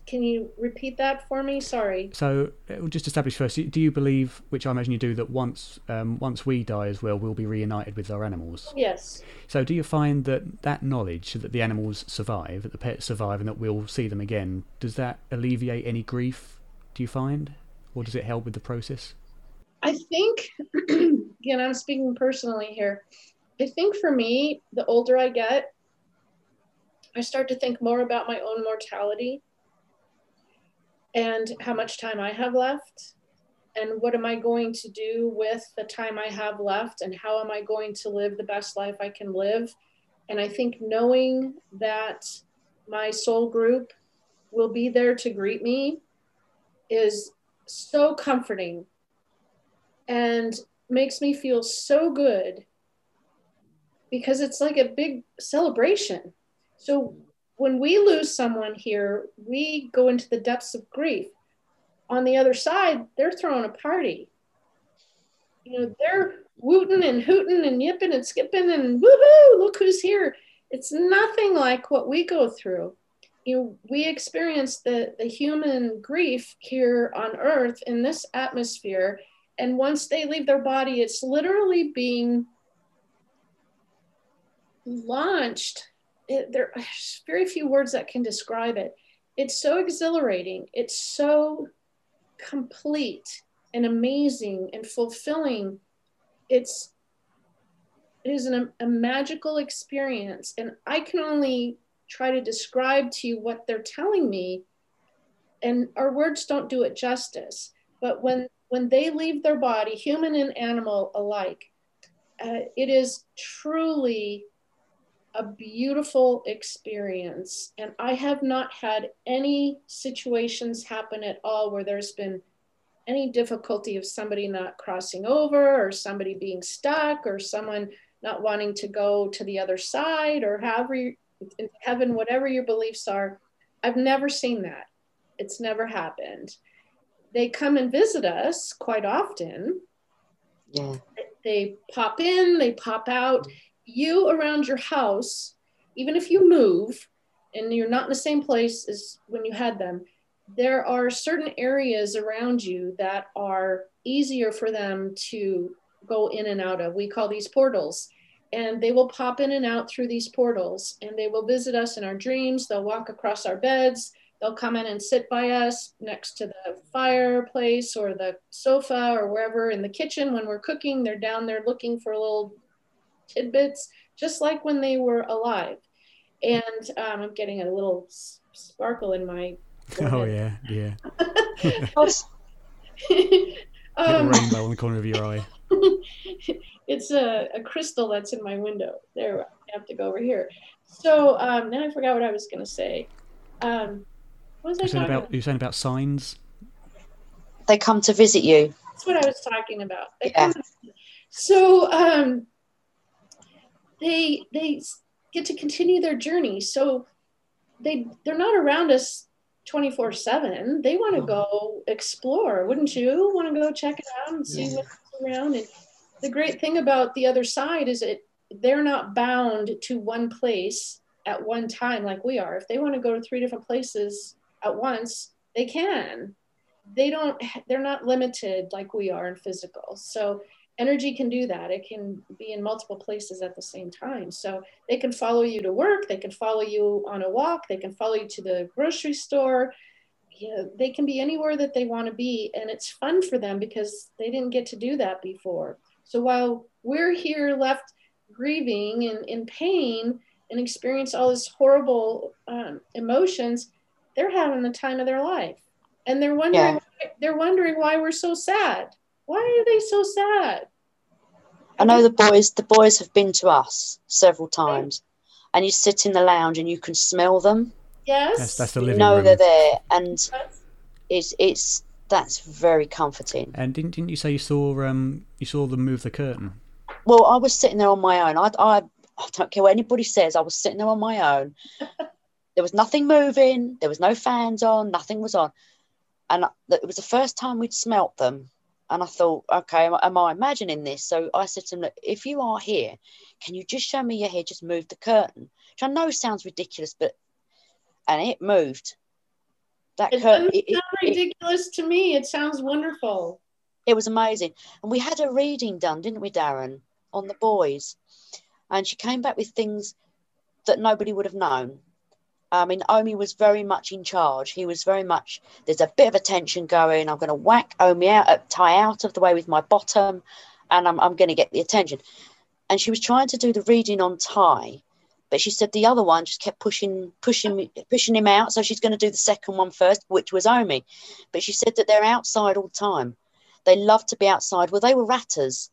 Speaker 1: Can you repeat that for me? Sorry.
Speaker 2: So, uh, just establish first. Do you believe, which I imagine you do, that once um, once we die as well, we'll be reunited with our animals?
Speaker 1: Yes.
Speaker 2: So, do you find that that knowledge that the animals survive, that the pets survive, and that we'll see them again, does that alleviate any grief? Do you find, or does it help with the process?
Speaker 1: I think, again, I'm speaking personally here. I think for me, the older I get, I start to think more about my own mortality and how much time I have left and what am I going to do with the time I have left and how am I going to live the best life I can live. And I think knowing that my soul group will be there to greet me is so comforting and makes me feel so good because it's like a big celebration. So when we lose someone here, we go into the depths of grief. On the other side, they're throwing a party. You know, they're wooting and hooting and yipping and skipping and woohoo, look who's here. It's nothing like what we go through. You know, we experience the, the human grief here on earth in this atmosphere. And once they leave their body, it's literally being launched it, are very few words that can describe it. It's so exhilarating. It's so complete and amazing and fulfilling. It's it is an, a magical experience, and I can only try to describe to you what they're telling me, and our words don't do it justice. But when when they leave their body, human and animal alike, uh, it is truly a beautiful experience. And I have not had any situations happen at all where there's been any difficulty of somebody not crossing over or somebody being stuck or someone not wanting to go to the other side or however you, in heaven, whatever your beliefs are. I've never seen that. It's never happened. They come and visit us quite often.
Speaker 3: Yeah.
Speaker 1: They pop in, they pop out you around your house, even if you move and you're not in the same place as when you had them, there are certain areas around you that are easier for them to go in and out of. We call these portals. And they will pop in and out through these portals and they will visit us in our dreams. They'll walk across our beds. They'll come in and sit by us next to the fireplace or the sofa or wherever in the kitchen when we're cooking. They're down there looking for a little tidbits, just like when they were alive. And um, I'm getting a little sparkle in my.
Speaker 2: Oh yeah, yeah.
Speaker 1: um,
Speaker 2: rainbow on the corner of your eye.
Speaker 1: it's a, a crystal that's in my window. There, I have to go over here. So um, now I forgot what I was going to say. Um, what was I
Speaker 2: talking
Speaker 1: about?
Speaker 2: You were saying about signs.
Speaker 3: They come to visit you.
Speaker 1: That's what I was talking about. They
Speaker 3: yeah.
Speaker 1: so um, they they get to continue their journey. So they they're not around us 24 7 they want to go explore wouldn't you? Want to go check it out and see yeah. what's around. And the great thing about the other side is that they're not bound to one place at one time like we are. If they want to go to three different places at once they can. They don't they're not limited like we are in physical. So energy can do that. It can be in multiple places at the same time. So they can follow you to work, they can follow you on a walk, they can follow you to the grocery store. You know, they can be anywhere that they want to be. And it's fun for them because they didn't get to do that before. So while we're here left grieving and in pain and experience all this horrible um, emotions, they're having the time of their life. And they're wondering, yeah. they're wondering why we're so sad why are they so sad?
Speaker 3: I know the boys. The boys have been to us several times, and you sit in the lounge and you can smell them.
Speaker 1: Yes,
Speaker 2: that's, that's the living. Room.
Speaker 3: You know
Speaker 2: room.
Speaker 3: they're there, and it's it's that's very comforting.
Speaker 2: And didn't didn't you say you saw um you saw them move the curtain?
Speaker 3: Well, I was sitting there on my own. I I, I don't care what anybody says. I was sitting there on my own. there was nothing moving. There was no fans on. Nothing was on, and it was the first time we'd smelt them and I thought, okay, am, am, I imagining this? So I said to him, look, if you are here, can you just show me your head? Just move the curtain, which I know sounds ridiculous, but and it moved.
Speaker 1: That it curtain. It, sound it, ridiculous it, to me. It sounds wonderful.
Speaker 3: It was amazing, and we had a reading done, didn't we, Darren, on the boys? And she came back with things that nobody would have known. I mean, Omi was very much in charge. He was very much, there's a bit of a tension going. I'm going to whack Omi out, uh, Tai out of the way with my bottom, and I'm, I'm going to get the attention. And she was trying to do the reading on Tai, but she said the other one just kept pushing, pushing, pushing him out. So she's going to do the second one first, which was Omi. But she said that they're outside all the time. They love to be outside. Well, they were ratters.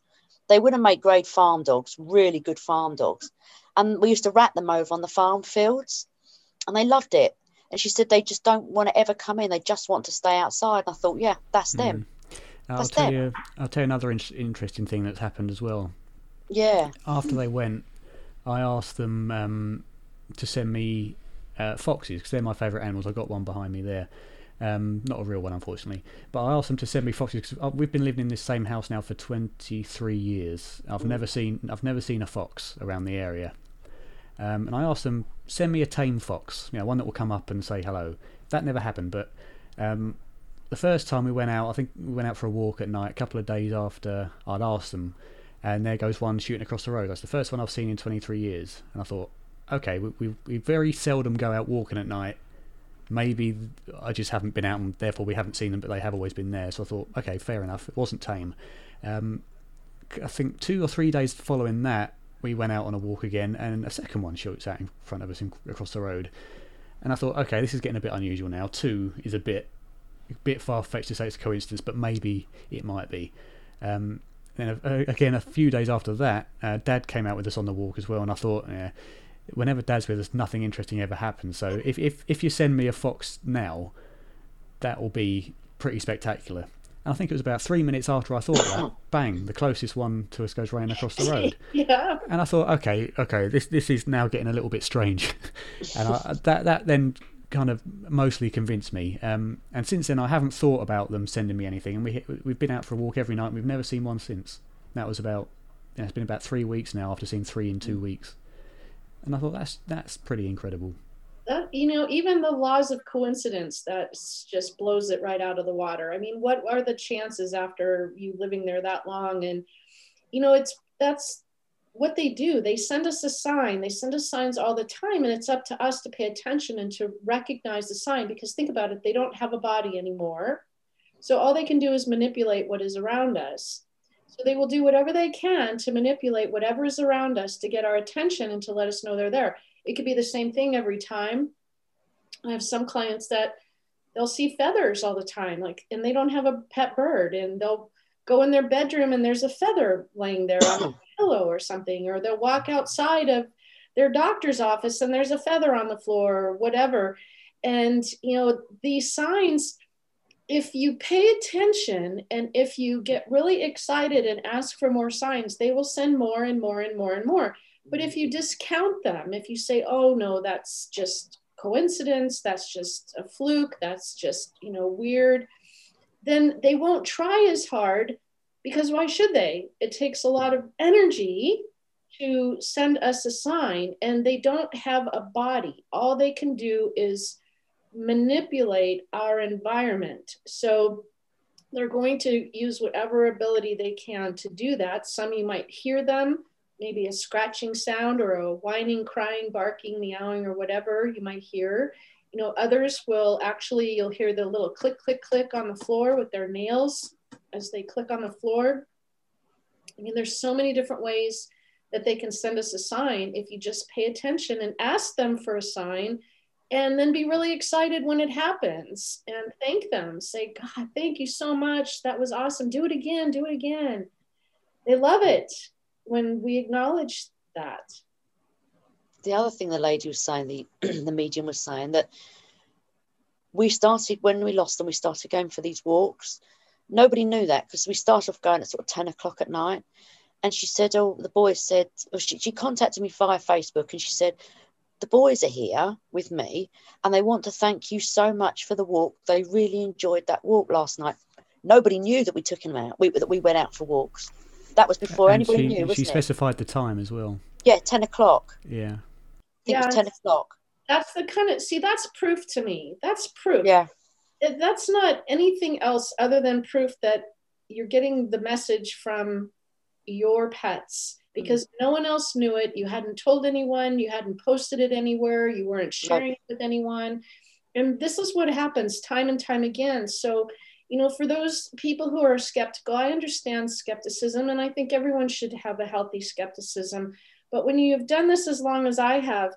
Speaker 3: They would have made great farm dogs, really good farm dogs. And we used to rat them over on the farm fields and they loved it. And she said they just don't want to ever come in; they just want to stay outside. And I thought, yeah, that's them.
Speaker 2: I'll
Speaker 3: That's
Speaker 2: tell
Speaker 3: them.
Speaker 2: you. I'll tell you another in- interesting thing that's happened as well.
Speaker 3: Yeah.
Speaker 2: After they went, I asked them um, to send me uh, foxes because they're my favourite animals. I've got one behind me there. Um, not a real one, unfortunately. But I asked them to send me foxes because we've been living in this same house now for 23 years. I've never seen I've never seen a fox around the area. Um, and I asked them send me a tame fox, you know, one that will come up and say hello. That never happened. But um, the first time we went out, I think we went out for a walk at night, a couple of days after I'd asked them, and there goes one shooting across the road. That's the first one I've seen in 23 years. And I thought, okay, we, we, we very seldom go out walking at night. Maybe I just haven't been out and therefore we haven't seen them, but they have always been there. So I thought, okay, fair enough. It wasn't tame. Um, I think two or three days following that, we went out on a walk again, and a second one shoots out in front of us in, across the road. And I thought, okay, this is getting a bit unusual now. Two is a bit, a bit far fetched to say it's a coincidence, but maybe it might be. Um, then uh, again, a few days after that, uh, Dad came out with us on the walk as well, and I thought, yeah, whenever Dad's with us, nothing interesting ever happens. So if if if you send me a fox now, that will be pretty spectacular. And I think it was about three minutes after I thought that, bang, the closest one to us goes running across the road.
Speaker 1: Yeah.
Speaker 2: And I thought, okay, okay, this this is now getting a little bit strange, and I, that that then kind of mostly convinced me. Um, and since then, I haven't thought about them sending me anything, and we we've been out for a walk every night. and We've never seen one since. That was about yeah, it's been about three weeks now after seeing three in two weeks, and I thought that's that's pretty incredible.
Speaker 1: That, you know, even the laws of coincidence that just blows it right out of the water. I mean, what are the chances after you living there that long? And you know, it's that's what they do. They send us a sign. They send us signs all the time, and it's up to us to pay attention and to recognize the sign. Because think about it, they don't have a body anymore, so all they can do is manipulate what is around us. So they will do whatever they can to manipulate whatever is around us to get our attention and to let us know they're there. It could be the same thing every time. I have some clients that they'll see feathers all the time, like, and they don't have a pet bird, and they'll go in their bedroom and there's a feather laying there on a pillow or something, or they'll walk outside of their doctor's office and there's a feather on the floor or whatever. And, you know, these signs, if you pay attention and if you get really excited and ask for more signs, they will send more and more and more and more. But if you discount them, if you say, oh no, that's just coincidence, that's just a fluke, that's just, you know, weird, then they won't try as hard because why should they? It takes a lot of energy to send us a sign and they don't have a body. All they can do is manipulate our environment. So they're going to use whatever ability they can to do that. Some you might hear them, maybe a scratching sound or a whining, crying, barking, meowing, or whatever you might hear. You know, others will actually, you'll hear the little click, click, click on the floor with their nails as they click on the floor. I mean, there's so many different ways that they can send us a sign if you just pay attention and ask them for a sign and then be really excited when it happens and thank them. Say, God, thank you so much. That was awesome. Do it again, do it again. They love it when we acknowledge that.
Speaker 3: The other thing the lady was saying, the the medium was saying that we started when we lost them, we started going for these walks. Nobody knew that because we started off going at sort of 10 o'clock at night. And she said, Oh, the boys said, she, she contacted me via Facebook and she said, The boys are here with me and they want to thank you so much for the walk. They really enjoyed that walk last night. Nobody knew that we took them out, we, that we went out for walks. That was before
Speaker 2: and
Speaker 3: anybody
Speaker 2: she,
Speaker 3: knew,
Speaker 2: she
Speaker 3: wasn't it?
Speaker 2: specified the time as well.
Speaker 3: Yeah, 10 o'clock.
Speaker 2: Yeah.
Speaker 3: I think
Speaker 1: Yeah,
Speaker 3: it was 10 o'clock.
Speaker 1: That's the kind of, see, that's proof to me. That's proof.
Speaker 3: Yeah.
Speaker 1: That's not anything else other than proof that you're getting the message from your pets because no one else knew it. You hadn't told anyone, you hadn't posted it anywhere, you weren't sharing it with anyone. And this is what happens time and time again. So, you know, for those people who are skeptical, I understand skepticism and I think everyone should have a healthy skepticism. But when you have done this as long as I have,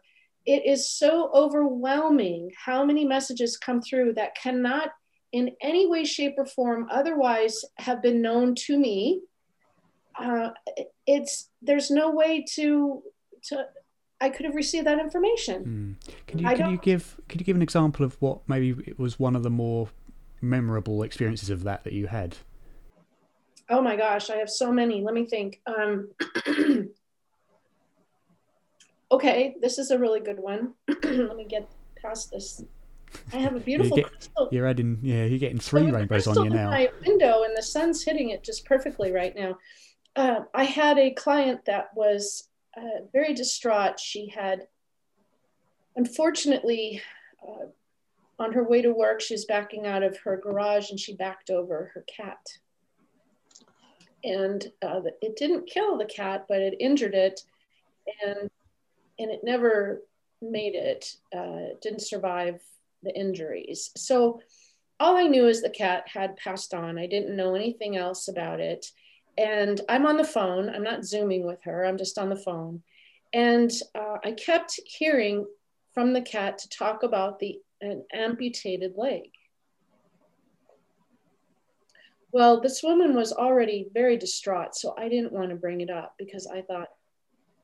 Speaker 1: it is so overwhelming how many messages come through that cannot in any way shape or form otherwise have been known to me uh, it's there's no way to to i could have received that information
Speaker 2: Mm. Can you
Speaker 1: I
Speaker 2: can you give can you give an example of what maybe it was one of the more memorable experiences of that that you had?
Speaker 1: oh my gosh, I have so many. Let me think. Um, okay, this is a really good one. Let me get past this. I have a beautiful
Speaker 2: you get,
Speaker 1: crystal.
Speaker 2: You're adding, yeah, you're getting three rainbows on you now.
Speaker 1: My window and the sun's hitting it just perfectly right now. Uh, I had a client that was uh, very distraught. She had, unfortunately, uh, on her way to work, she was backing out of her garage and she backed over her cat. And uh, it didn't kill the cat, but it injured it, and and it never made it. Uh, it didn't survive the injuries. So all I knew is the cat had passed on. I didn't know anything else about it. And I'm on the phone. I'm not zooming with her. I'm just on the phone. And uh, I kept hearing from the cat to talk about the an amputated leg. Well, this woman was already very distraught, so I didn't want to bring it up because I thought,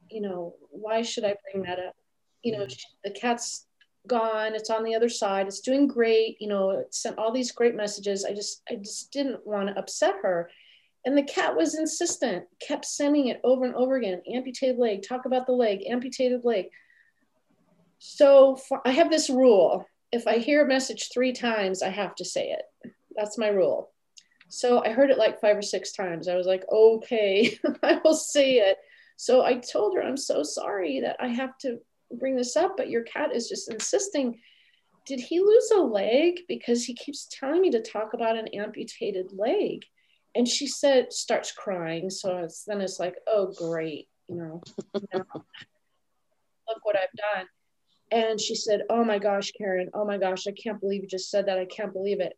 Speaker 1: you know, why should I bring that up? You know, she, the cat's gone, it's on the other side, it's doing great, you know, it sent all these great messages. I just I just didn't want to upset her. And the cat was insistent, kept sending it over and over again, amputated leg, talk about the leg, amputated leg. So for, I have this rule. If I hear a message three times, I have to say it. That's my rule. So I heard it like five or six times. I was like, okay, I will say it. So I told her, I'm so sorry that I have to bring this up, but your cat is just insisting. Did he lose a leg? Because he keeps telling me to talk about an amputated leg. And she said, starts crying. So it's, then it's like, oh, great, you know, look what I've done. And she said, oh my gosh, Karen, oh my gosh, I can't believe you just said that. I can't believe it.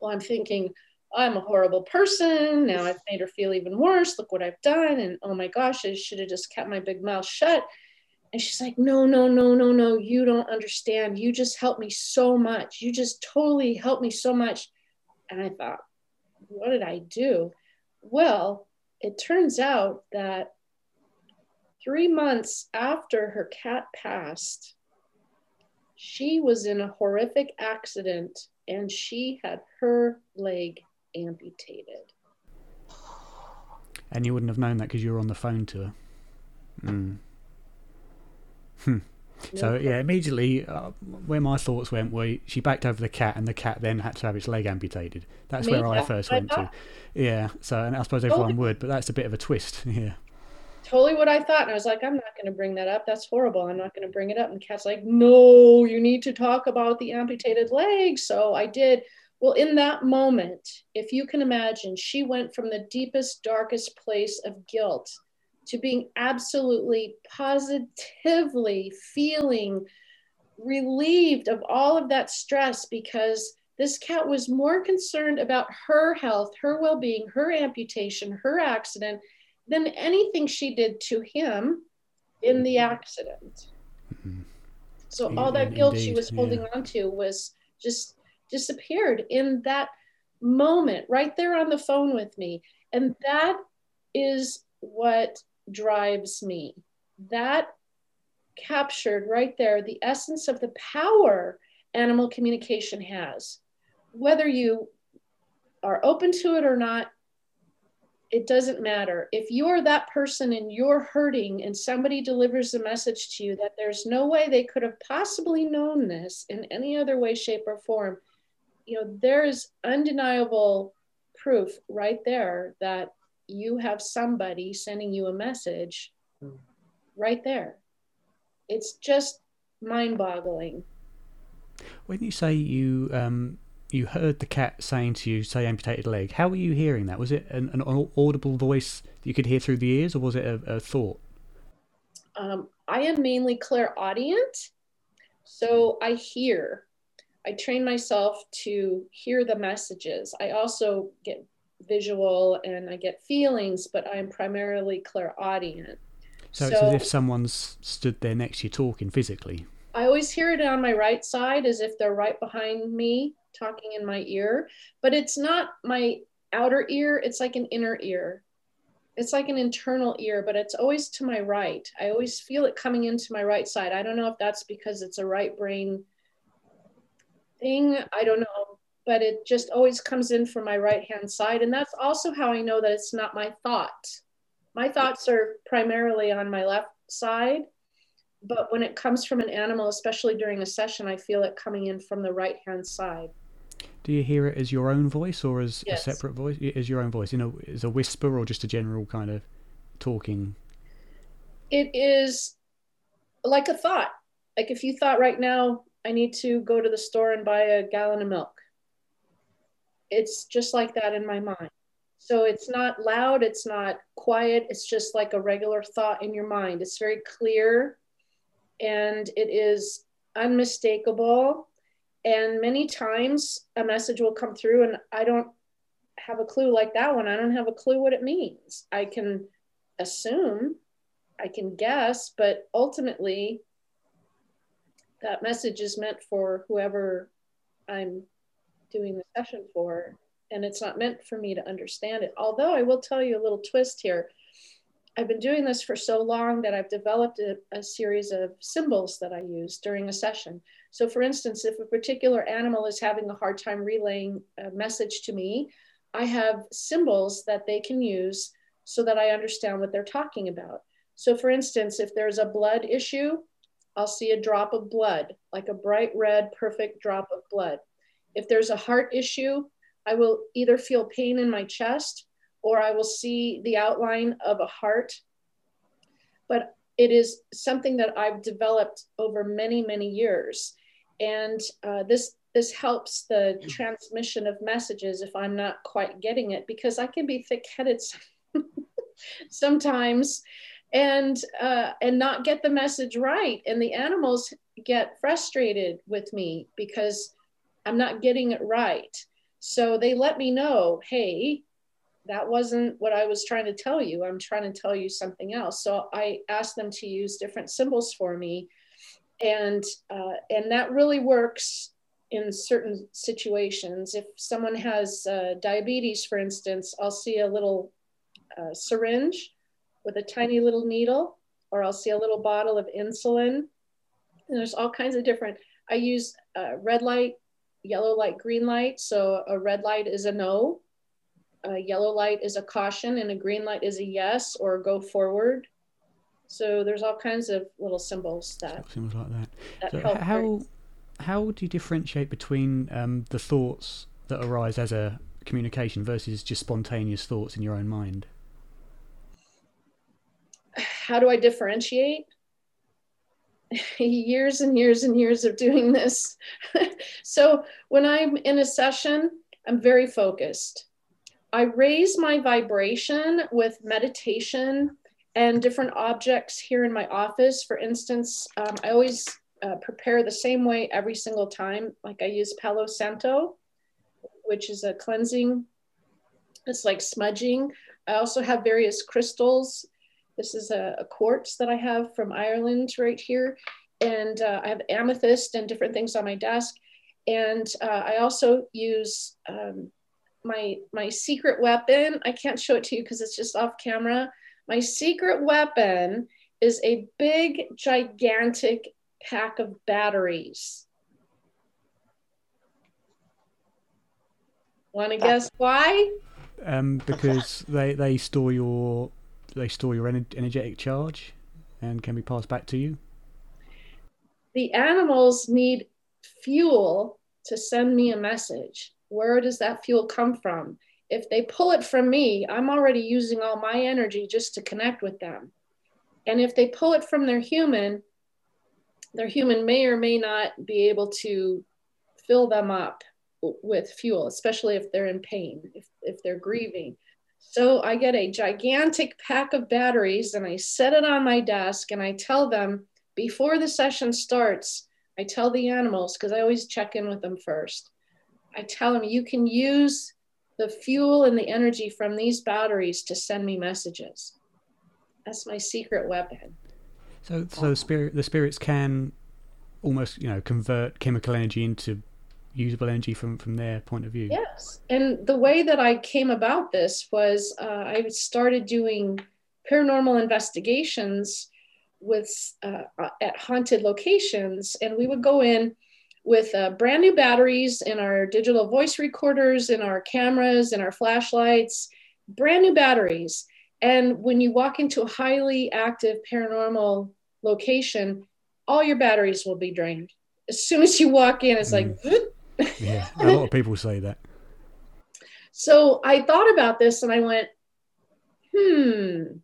Speaker 1: Well, I'm thinking, I'm a horrible person. Now I've made her feel even worse. Look what I've done. And oh my gosh, I should have just kept my big mouth shut. And she's like, no, no, no, no, no. You don't understand. You just helped me so much. You just totally helped me so much. And I thought, what did I do? Well, it turns out that three months after her cat passed, she was in a horrific accident and she had her leg amputated.
Speaker 2: And you wouldn't have known that because you were on the phone to her. Mm. Hmm. So yeah, immediately uh, where my thoughts went were she backed over the cat, and the cat then had to have its leg amputated. That's
Speaker 1: Me,
Speaker 2: where I first went to. Yeah. So and I suppose
Speaker 1: Totally.
Speaker 2: everyone would, but that's a bit of a twist. Yeah.
Speaker 1: Totally what I thought. And I was like, I'm not going to bring that up. That's horrible. I'm not going to bring it up. And cat's like, no, you need to talk about the amputated leg. So I did. Well, in that moment, if you can imagine, she went from the deepest, darkest place of guilt to being absolutely positively feeling relieved of all of that stress because this cat was more concerned about her health, her well being, her amputation, her accident than anything she did to him in the accident.
Speaker 2: Mhm.
Speaker 1: So
Speaker 2: In-
Speaker 1: all that
Speaker 2: in-
Speaker 1: guilt she was holding
Speaker 2: yeah.
Speaker 1: on to was just disappeared in that moment right there on the phone with me. And that is what drives me. That captured right there the essence of the power animal communication has. Whether you are open to it or not, it doesn't matter. If you're that person and you're hurting and somebody delivers a message to you that there's no way they could have possibly known this in any other way, shape, or form, you know, there's undeniable proof right there that you have somebody sending you a message
Speaker 3: Mm.
Speaker 1: right there. It's just mind boggling.
Speaker 2: When you say you um, you heard the cat saying to you, "Say amputated leg," how were you hearing that? Was it an, an audible voice that you could hear through the ears, or was it a, a thought?
Speaker 1: Um, I am mainly clairaudient, so I hear. I train myself to hear the messages. I also get visual and I get feelings, but I'm primarily clairaudient.
Speaker 2: So, it's as if someone's stood there next to you talking physically.
Speaker 1: I always hear it on my right side as if they're right behind me talking in my ear, but it's not my outer ear, it's like an inner ear. It's like an internal ear, but it's always to my right. I always feel it coming into my right side. I don't know if that's because it's a right brain thing. I don't know. But it just always comes in from my right hand side. And that's also how I know that it's not my thought. My thoughts are primarily on my left side, but when it comes from an animal, especially during a session, I feel it coming in from the right hand side.
Speaker 2: Do you hear it as your own voice or as
Speaker 1: yes.
Speaker 2: a separate voice? As your own voice, you know, as a whisper or just a general kind of talking?
Speaker 1: It is like a thought. Like if you thought right now, I need to go to the store and buy a gallon of milk. It's just like that in my mind. So it's not loud, it's not quiet, it's just like a regular thought in your mind. It's very clear and it is unmistakable. And many times a message will come through and I don't have a clue like that one. I don't have a clue what it means. I can assume, I can guess, but ultimately that message is meant for whoever I'm doing the session for. And it's not meant for me to understand it. Although I will tell you a little twist here. I've been doing this for so long that I've developed a, a, series of symbols that I use during a session. So, for instance, if a particular animal is having a hard time relaying a message to me, I have symbols that they can use so that I understand what they're talking about. So, for instance, if there's a blood issue, I'll see a drop of blood, like a bright red, perfect drop of blood. If there's a heart issue, I will either feel pain in my chest or I will see the outline of a heart. But it is something that I've developed over many, many years. And uh, this this helps the transmission of messages if I'm not quite getting it because I can be thick-headed sometimes and uh, and not get the message right and the animals get frustrated with me because i'm not getting it right. So they let me know hey that wasn't what i was trying to tell you. I'm trying to tell you something else. So i asked them to use different symbols for me. And uh, and that really works in certain situations. If someone has uh, diabetes for instance i'll see a little uh, syringe with a tiny little needle, or I'll see a little bottle of insulin. And there's all kinds of different, I use uh, red light, yellow light, green light. So a red light is a no, a yellow light is a caution, and a green light is a yes or go forward. So there's all kinds of little symbols that
Speaker 2: symbols like that.
Speaker 1: that
Speaker 2: so how how do you differentiate between um, the thoughts that arise as a communication versus just spontaneous thoughts in your own mind?
Speaker 1: how do I differentiate? years and years and years of doing this. so when I'm in a session, I'm very focused. I raise my vibration with meditation and different objects here in my office. For instance, um, I always uh, prepare the same way every single time. Like I use Palo Santo, which is a cleansing, it's like smudging. I also have various crystals this is a, a quartz that I have from Ireland right here. And uh, I have amethyst and different things on my desk. And uh, I also use um, my, my secret weapon. I can't show it to you because it's just off camera. My secret weapon is a big, gigantic pack of batteries. Want to guess why?
Speaker 2: Um, because they, they store your they store your energetic charge and can be passed back to you?
Speaker 1: The animals need fuel to send me a message. Where does that fuel come from? If they pull it from me, I'm already using all my energy just to connect with them. And if they pull it from their human, their human may or may not be able to fill them up with fuel, especially if they're in pain, if, if they're grieving. So I get a gigantic pack of batteries and I set it on my desk and I tell them before the session starts, I tell the animals, because I always check in with them first. I tell them you can use the fuel and the energy from these batteries to send me messages. That's my secret weapon.
Speaker 2: So, so spirit, the spirits can almost, you know, convert chemical energy into usable energy from from their point of view
Speaker 1: yes and the way that i came about this was uh, i started doing paranormal investigations with uh, at haunted locations and we would go in with uh, brand new batteries in our digital voice recorders, in our cameras, in our flashlights, brand new batteries. And when you walk into a highly active paranormal location, all your batteries will be drained. As soon as you walk in, it's like,
Speaker 2: Mm. Yeah, a lot of people say that.
Speaker 1: So I thought about this and I went, hmm,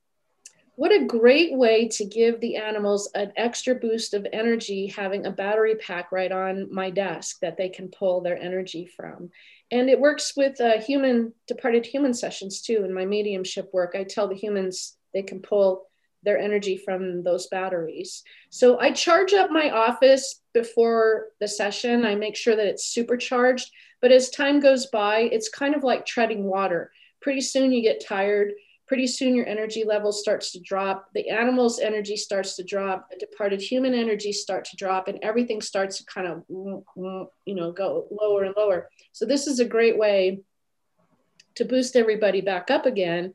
Speaker 1: what a great way to give the animals an extra boost of energy having a battery pack right on my desk that they can pull their energy from. And it works with uh, human, departed human sessions too. In my mediumship work, I tell the humans they can pull their energy from those batteries. So I charge up my office before the session. I make sure that it's supercharged. But as time goes by, it's kind of like treading water. Pretty soon you get tired. Pretty soon your energy level starts to drop. The animal's energy starts to drop. The departed human energy start to drop, and everything starts to kind of, you know, go lower and lower. So this is a great way to boost everybody back up again.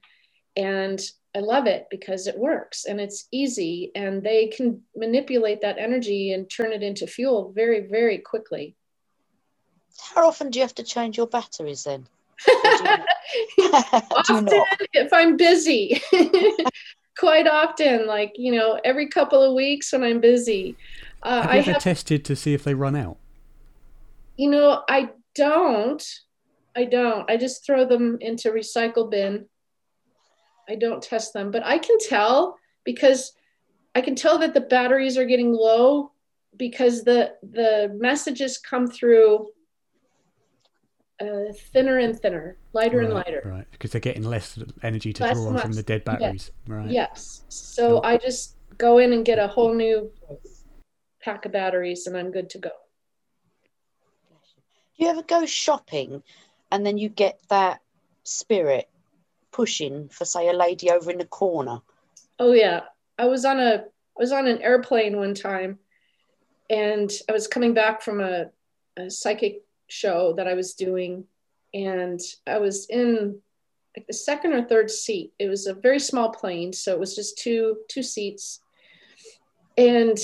Speaker 1: And I love it because it works and it's easy and they can manipulate that energy and turn it into fuel very, very quickly.
Speaker 3: How often do you have to change your batteries then?
Speaker 1: often, if I'm busy, quite often, like, you know, every couple of weeks when I'm busy.
Speaker 2: Uh, have you I ever have, tested to see if they run out?
Speaker 1: You know, I don't. I don't. I just throw them into recycle bin I don't test them, but I can tell because I can tell that the batteries are getting low because the the messages come through uh, thinner and thinner, lighter
Speaker 2: right,
Speaker 1: and lighter.
Speaker 2: Right, because they're getting less energy to less draw on from the dead batteries.
Speaker 1: Yes.
Speaker 2: Right.
Speaker 1: Yes. So I just go in and get a whole new pack of batteries, and I'm good to go.
Speaker 3: Do you ever go shopping, and then you get that spirit pushing for say a lady over in the corner.
Speaker 1: Oh yeah. I was on a i was on an airplane one time and i was coming back from a, a psychic show that i was doing and i was in like the second or third seat. It was a very small plane so it was just two two seats. And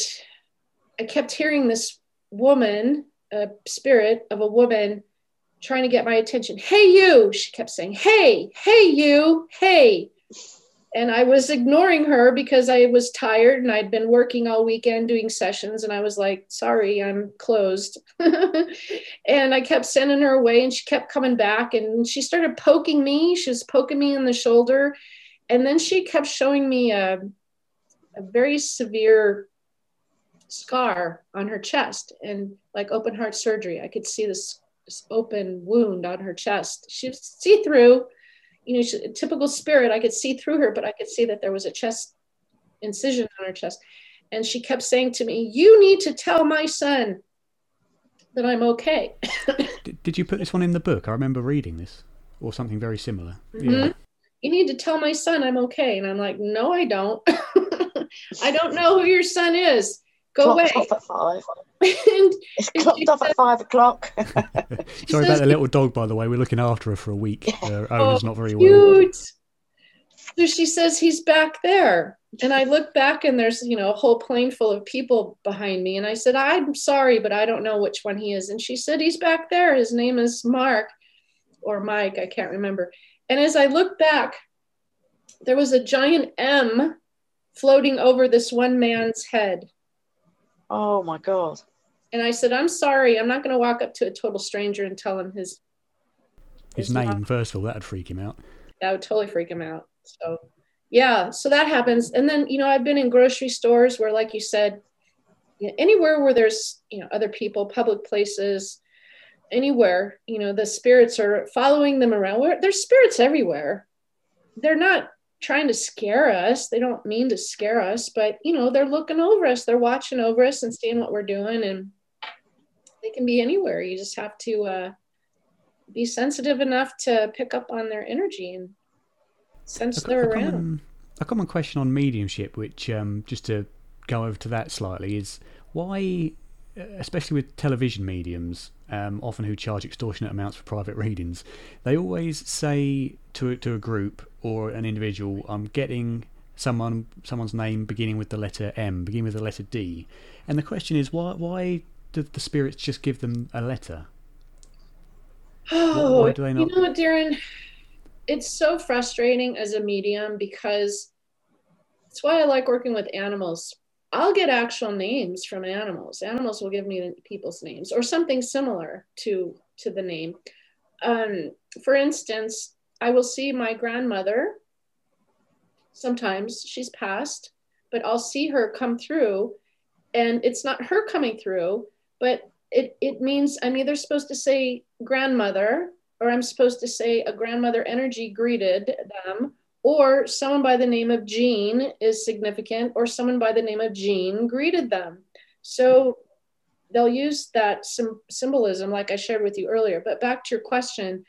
Speaker 1: i kept hearing this woman a spirit of a woman trying to get my attention. Hey, you, she kept saying, Hey, hey, you, hey. And I was ignoring her because I was tired and I'd been working all weekend doing sessions. And I was like, Sorry, I'm closed. and I kept sending her away and she kept coming back and she started poking me. She was poking me in the shoulder. And then she kept showing me a, a very severe scar on her chest and like open heart surgery. I could see this open wound on her chest. She was see through, you know, she, typical spirit. I could see through her, but I could see that there was a chest incision on her chest. And she kept saying to me, You need to tell my son that I'm okay.
Speaker 2: did, did, you put this one in the book? I remember reading this or something very similar.
Speaker 1: Mm-hmm. Yeah. You need to tell my son I'm okay. And I'm like, No, I don't. I don't know who your son is. Go away.
Speaker 3: Off at five. and, it's clocked off at five o'clock.
Speaker 2: Sorry about the little dog, by the way. We're looking after her for a week. Her owner's uh, oh, not very
Speaker 1: cute. well. So she says he's back there. And I look back and there's, you know, a whole plane full of people behind me. And I said, I'm sorry, but I don't know which one he is. And she said, he's back there. His name is Mark or Mike. I can't remember. And as I look back, there was a giant M floating over this one man's head.
Speaker 3: Oh my God.
Speaker 1: And I said, I'm sorry. I'm not going to walk up to a total stranger and tell him his
Speaker 2: his, his name, mom. first of all. That'd freak him out.
Speaker 1: That would totally freak him out. So, yeah, so that happens. And then, you know, I've been in grocery stores where, like you said, you know, anywhere where there's, you know, other people, public places, anywhere, you know, the spirits are following them around. Where There's spirits everywhere. They're not trying to scare us. They don't mean to scare us, but you know, they're looking over us, they're watching over us and seeing what we're doing. And they can be anywhere. You just have to uh, be sensitive enough to pick up on their energy and sense a, they're a around. Common,
Speaker 2: a common question on mediumship, which um, just to go over to that slightly, is why, especially with television mediums, um, often who charge extortionate amounts for private readings, they always say to to a group or an individual, "I'm getting someone someone's name beginning with the letter M, beginning with the letter D," and the question is why why do the spirits just give them a letter?
Speaker 1: Oh, why do they not? You know what, Darren? It's so frustrating as a medium because that's why I like working with animals. I'll get actual names from animals. Animals will give me people's names or something similar to to the name. Um, for instance, I will see my grandmother. Sometimes she's passed, but I'll see her come through, and it's not her coming through, but it, it means I'm either supposed to say grandmother or I'm supposed to say a grandmother energy greeted them, or someone by the name of Jean is significant, or someone by the name of Jean greeted them. So they'll use that sim- symbolism, like I shared with you earlier. But back to your question,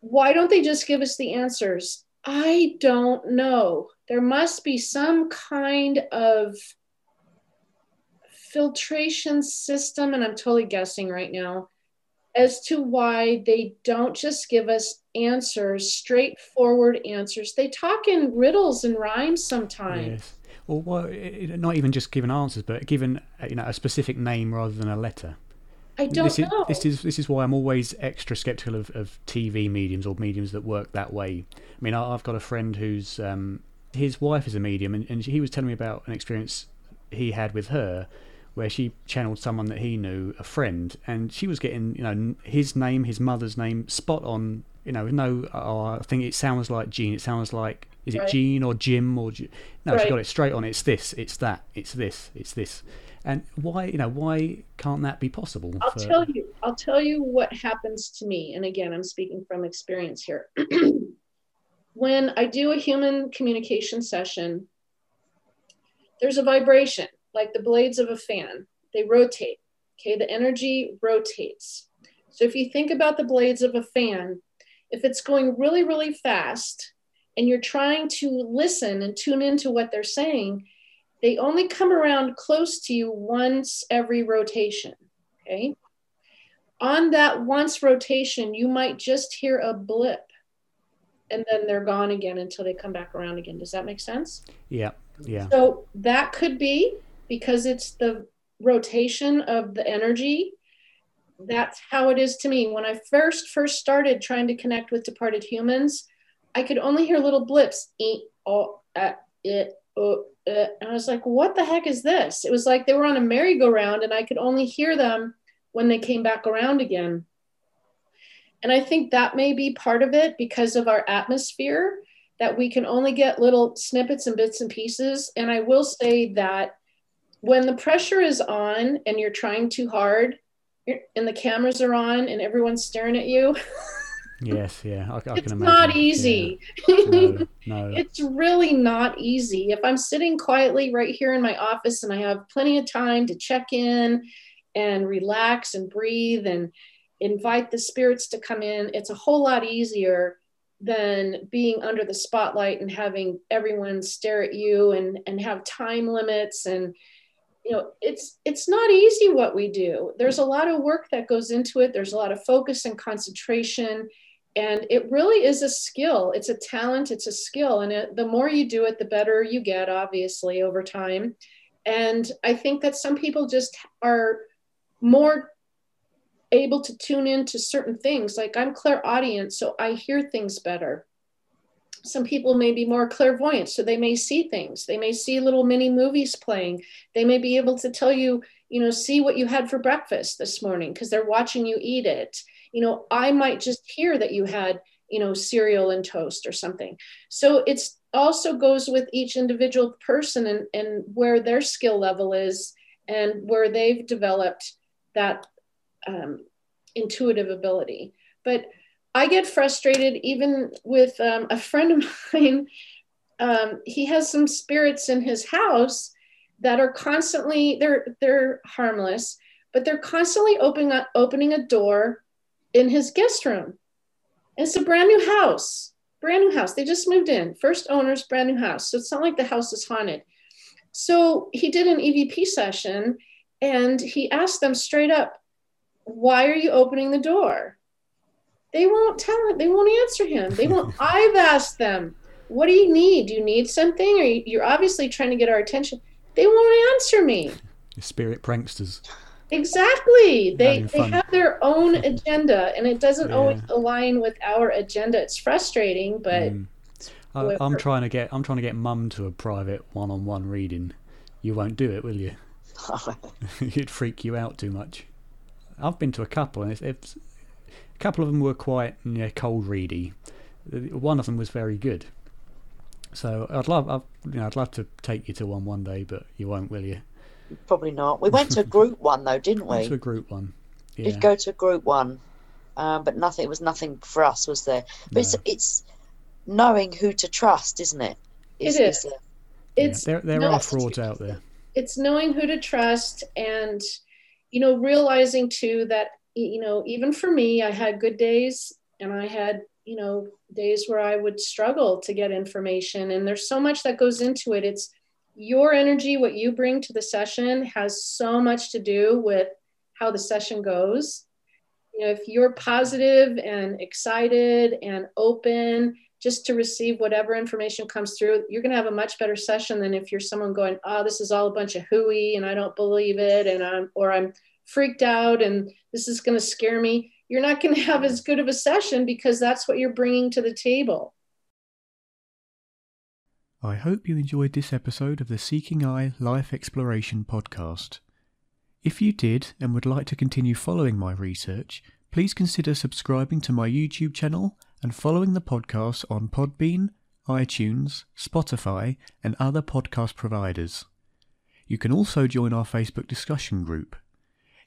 Speaker 1: why don't they just give us the answers? I don't know. There must be some kind of filtration system, and I'm totally guessing right now, as to why they don't just give us answers, straightforward answers. They talk in riddles and rhymes sometimes. Yes.
Speaker 2: Or well, not even just given answers, but given you know a specific name rather than a letter.
Speaker 1: I don't
Speaker 2: this
Speaker 1: know.
Speaker 2: Is, this is this is why I'm always extra skeptical of, of TV mediums or mediums that work that way. I mean, I, have got a friend who's um, his wife is a medium, and, and he was telling me about an experience he had with her where she channeled someone that he knew, a friend, and she was getting, you know, his name, his mother's name, spot on. You know, no, oh, I think it sounds like Gene. It sounds like is it right. Jean or Jim or G- no? Right. She got it straight on. It's this. It's that. It's this. It's this. And why, you know, why can't that be possible?
Speaker 1: I'll for... tell you. I'll tell you what happens to me. And again, I'm speaking from experience here. when I do a human communication session, there's a vibration like the blades of a fan. They rotate. Okay, the energy rotates. So if you think about the blades of a fan, if it's going really, really fast and you're trying to listen and tune into what they're saying, they only come around close to you once every rotation. Okay. On that once rotation, you might just hear a blip and then they're gone again until they come back around again. Does that make sense?
Speaker 2: Yeah. Yeah.
Speaker 1: So that could be because it's the rotation of the energy that's how it is to me. When i first first started trying to connect with departed humans i could only hear little blips. Eat oh, uh, it oh, and i was like what the heck is this? It was like they were on a merry-go-round and i could only hear them when they came back around again. And i think that may be part of it because of our atmosphere that we can only get little snippets and bits and pieces. And i will say that when the pressure is on and you're trying too hard and the cameras are on and everyone's staring at you
Speaker 2: yes yeah I, I
Speaker 1: it's
Speaker 2: can imagine
Speaker 1: not easy
Speaker 2: yeah. no, no.
Speaker 1: it's really not easy if i'm sitting quietly right here in my office and i have plenty of time to check in and relax and breathe and invite the spirits to come in it's a whole lot easier than being under the spotlight and having everyone stare at you and and have time limits and you know it's it's not easy what we do. There's a lot of work that goes into it. There's a lot of focus and concentration. And it really is a skill. It's a talent. It's a skill. And it, the more you do it the better you get obviously over time. And i think that some people just are more able to tune into certain things. Like i'm clairaudient so i hear things better some people may be more clairvoyant so they may see things. They may see little mini movies playing. They may be able to tell you you know see what you had for breakfast this morning because they're watching you eat it. You know i might just hear that you had you know cereal and toast or something. So it's also goes with each individual person and, and where their skill level is and where they've developed that um, intuitive ability. But I get frustrated even with um, a friend of mine. Um, he has some spirits in his house that are constantly they're they're harmless, but they're constantly opening up, opening a door in his guest room. And it's a brand new house, brand new house. They just moved in, first owners, brand new house. So it's not like the house is haunted. So he did an EVP session, and he asked them straight up, "Why are you opening the door?" They won't tell him. They won't answer him. They won't. I've asked them, "What do you need? Do you need something? Or you're obviously trying to get our attention." They won't answer me.
Speaker 2: Spirit pranksters.
Speaker 1: Exactly. They they have their own agenda, and it doesn't always align with our agenda. It's frustrating, but
Speaker 2: Mm. I, I'm trying to get I'm trying to get mum to a private one-on-one reading. You won't do it, will you? It'd freak you out too much. I've been to a couple, and it's, it's a couple of them were quite yeah, cold ready. One of them was very good. So I'd love, I'd, you know, I'd love to take you to one one day, but you won't, will you?
Speaker 3: Probably not. We went to a group one though, didn't
Speaker 2: Went to a
Speaker 3: we?
Speaker 2: group one.
Speaker 3: We
Speaker 2: Yeah.
Speaker 3: Did go to a group one, um, but nothing. It was nothing for us, was there? But it's
Speaker 2: No.
Speaker 3: it's knowing who to trust, isn't it?
Speaker 1: It
Speaker 3: Is-
Speaker 1: is.
Speaker 3: a-
Speaker 2: Yeah,
Speaker 1: it's
Speaker 2: there there
Speaker 1: no,
Speaker 2: are frauds out there.
Speaker 1: it's knowing who to trust and you know realizing too that you know even for me i had good days and i had you know days where i would struggle to get information. And there's so much that goes into it. It's your energy what you bring to the session has so much to do with how the session goes. You know if you're positive and excited and open just to receive whatever information comes through, you're going to have a much better session than if you're someone going, "Oh, this is all a bunch of hooey, and I don't believe it, and I'm or I'm freaked out, and this is going to scare me." You're not going to have as good of a session because that's what you're bringing to the table.
Speaker 2: I hope you enjoyed this episode of the Seeking I Life Exploration podcast. If you did and would like to continue following my research, please consider subscribing to my YouTube channel and following the podcast on Podbean, iTunes, Spotify, and other podcast providers. You can also join our Facebook discussion group.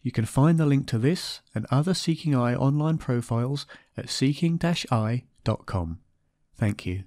Speaker 2: You can find the link to this and other Seeking I online profiles at seeking-eye.com. Thank you.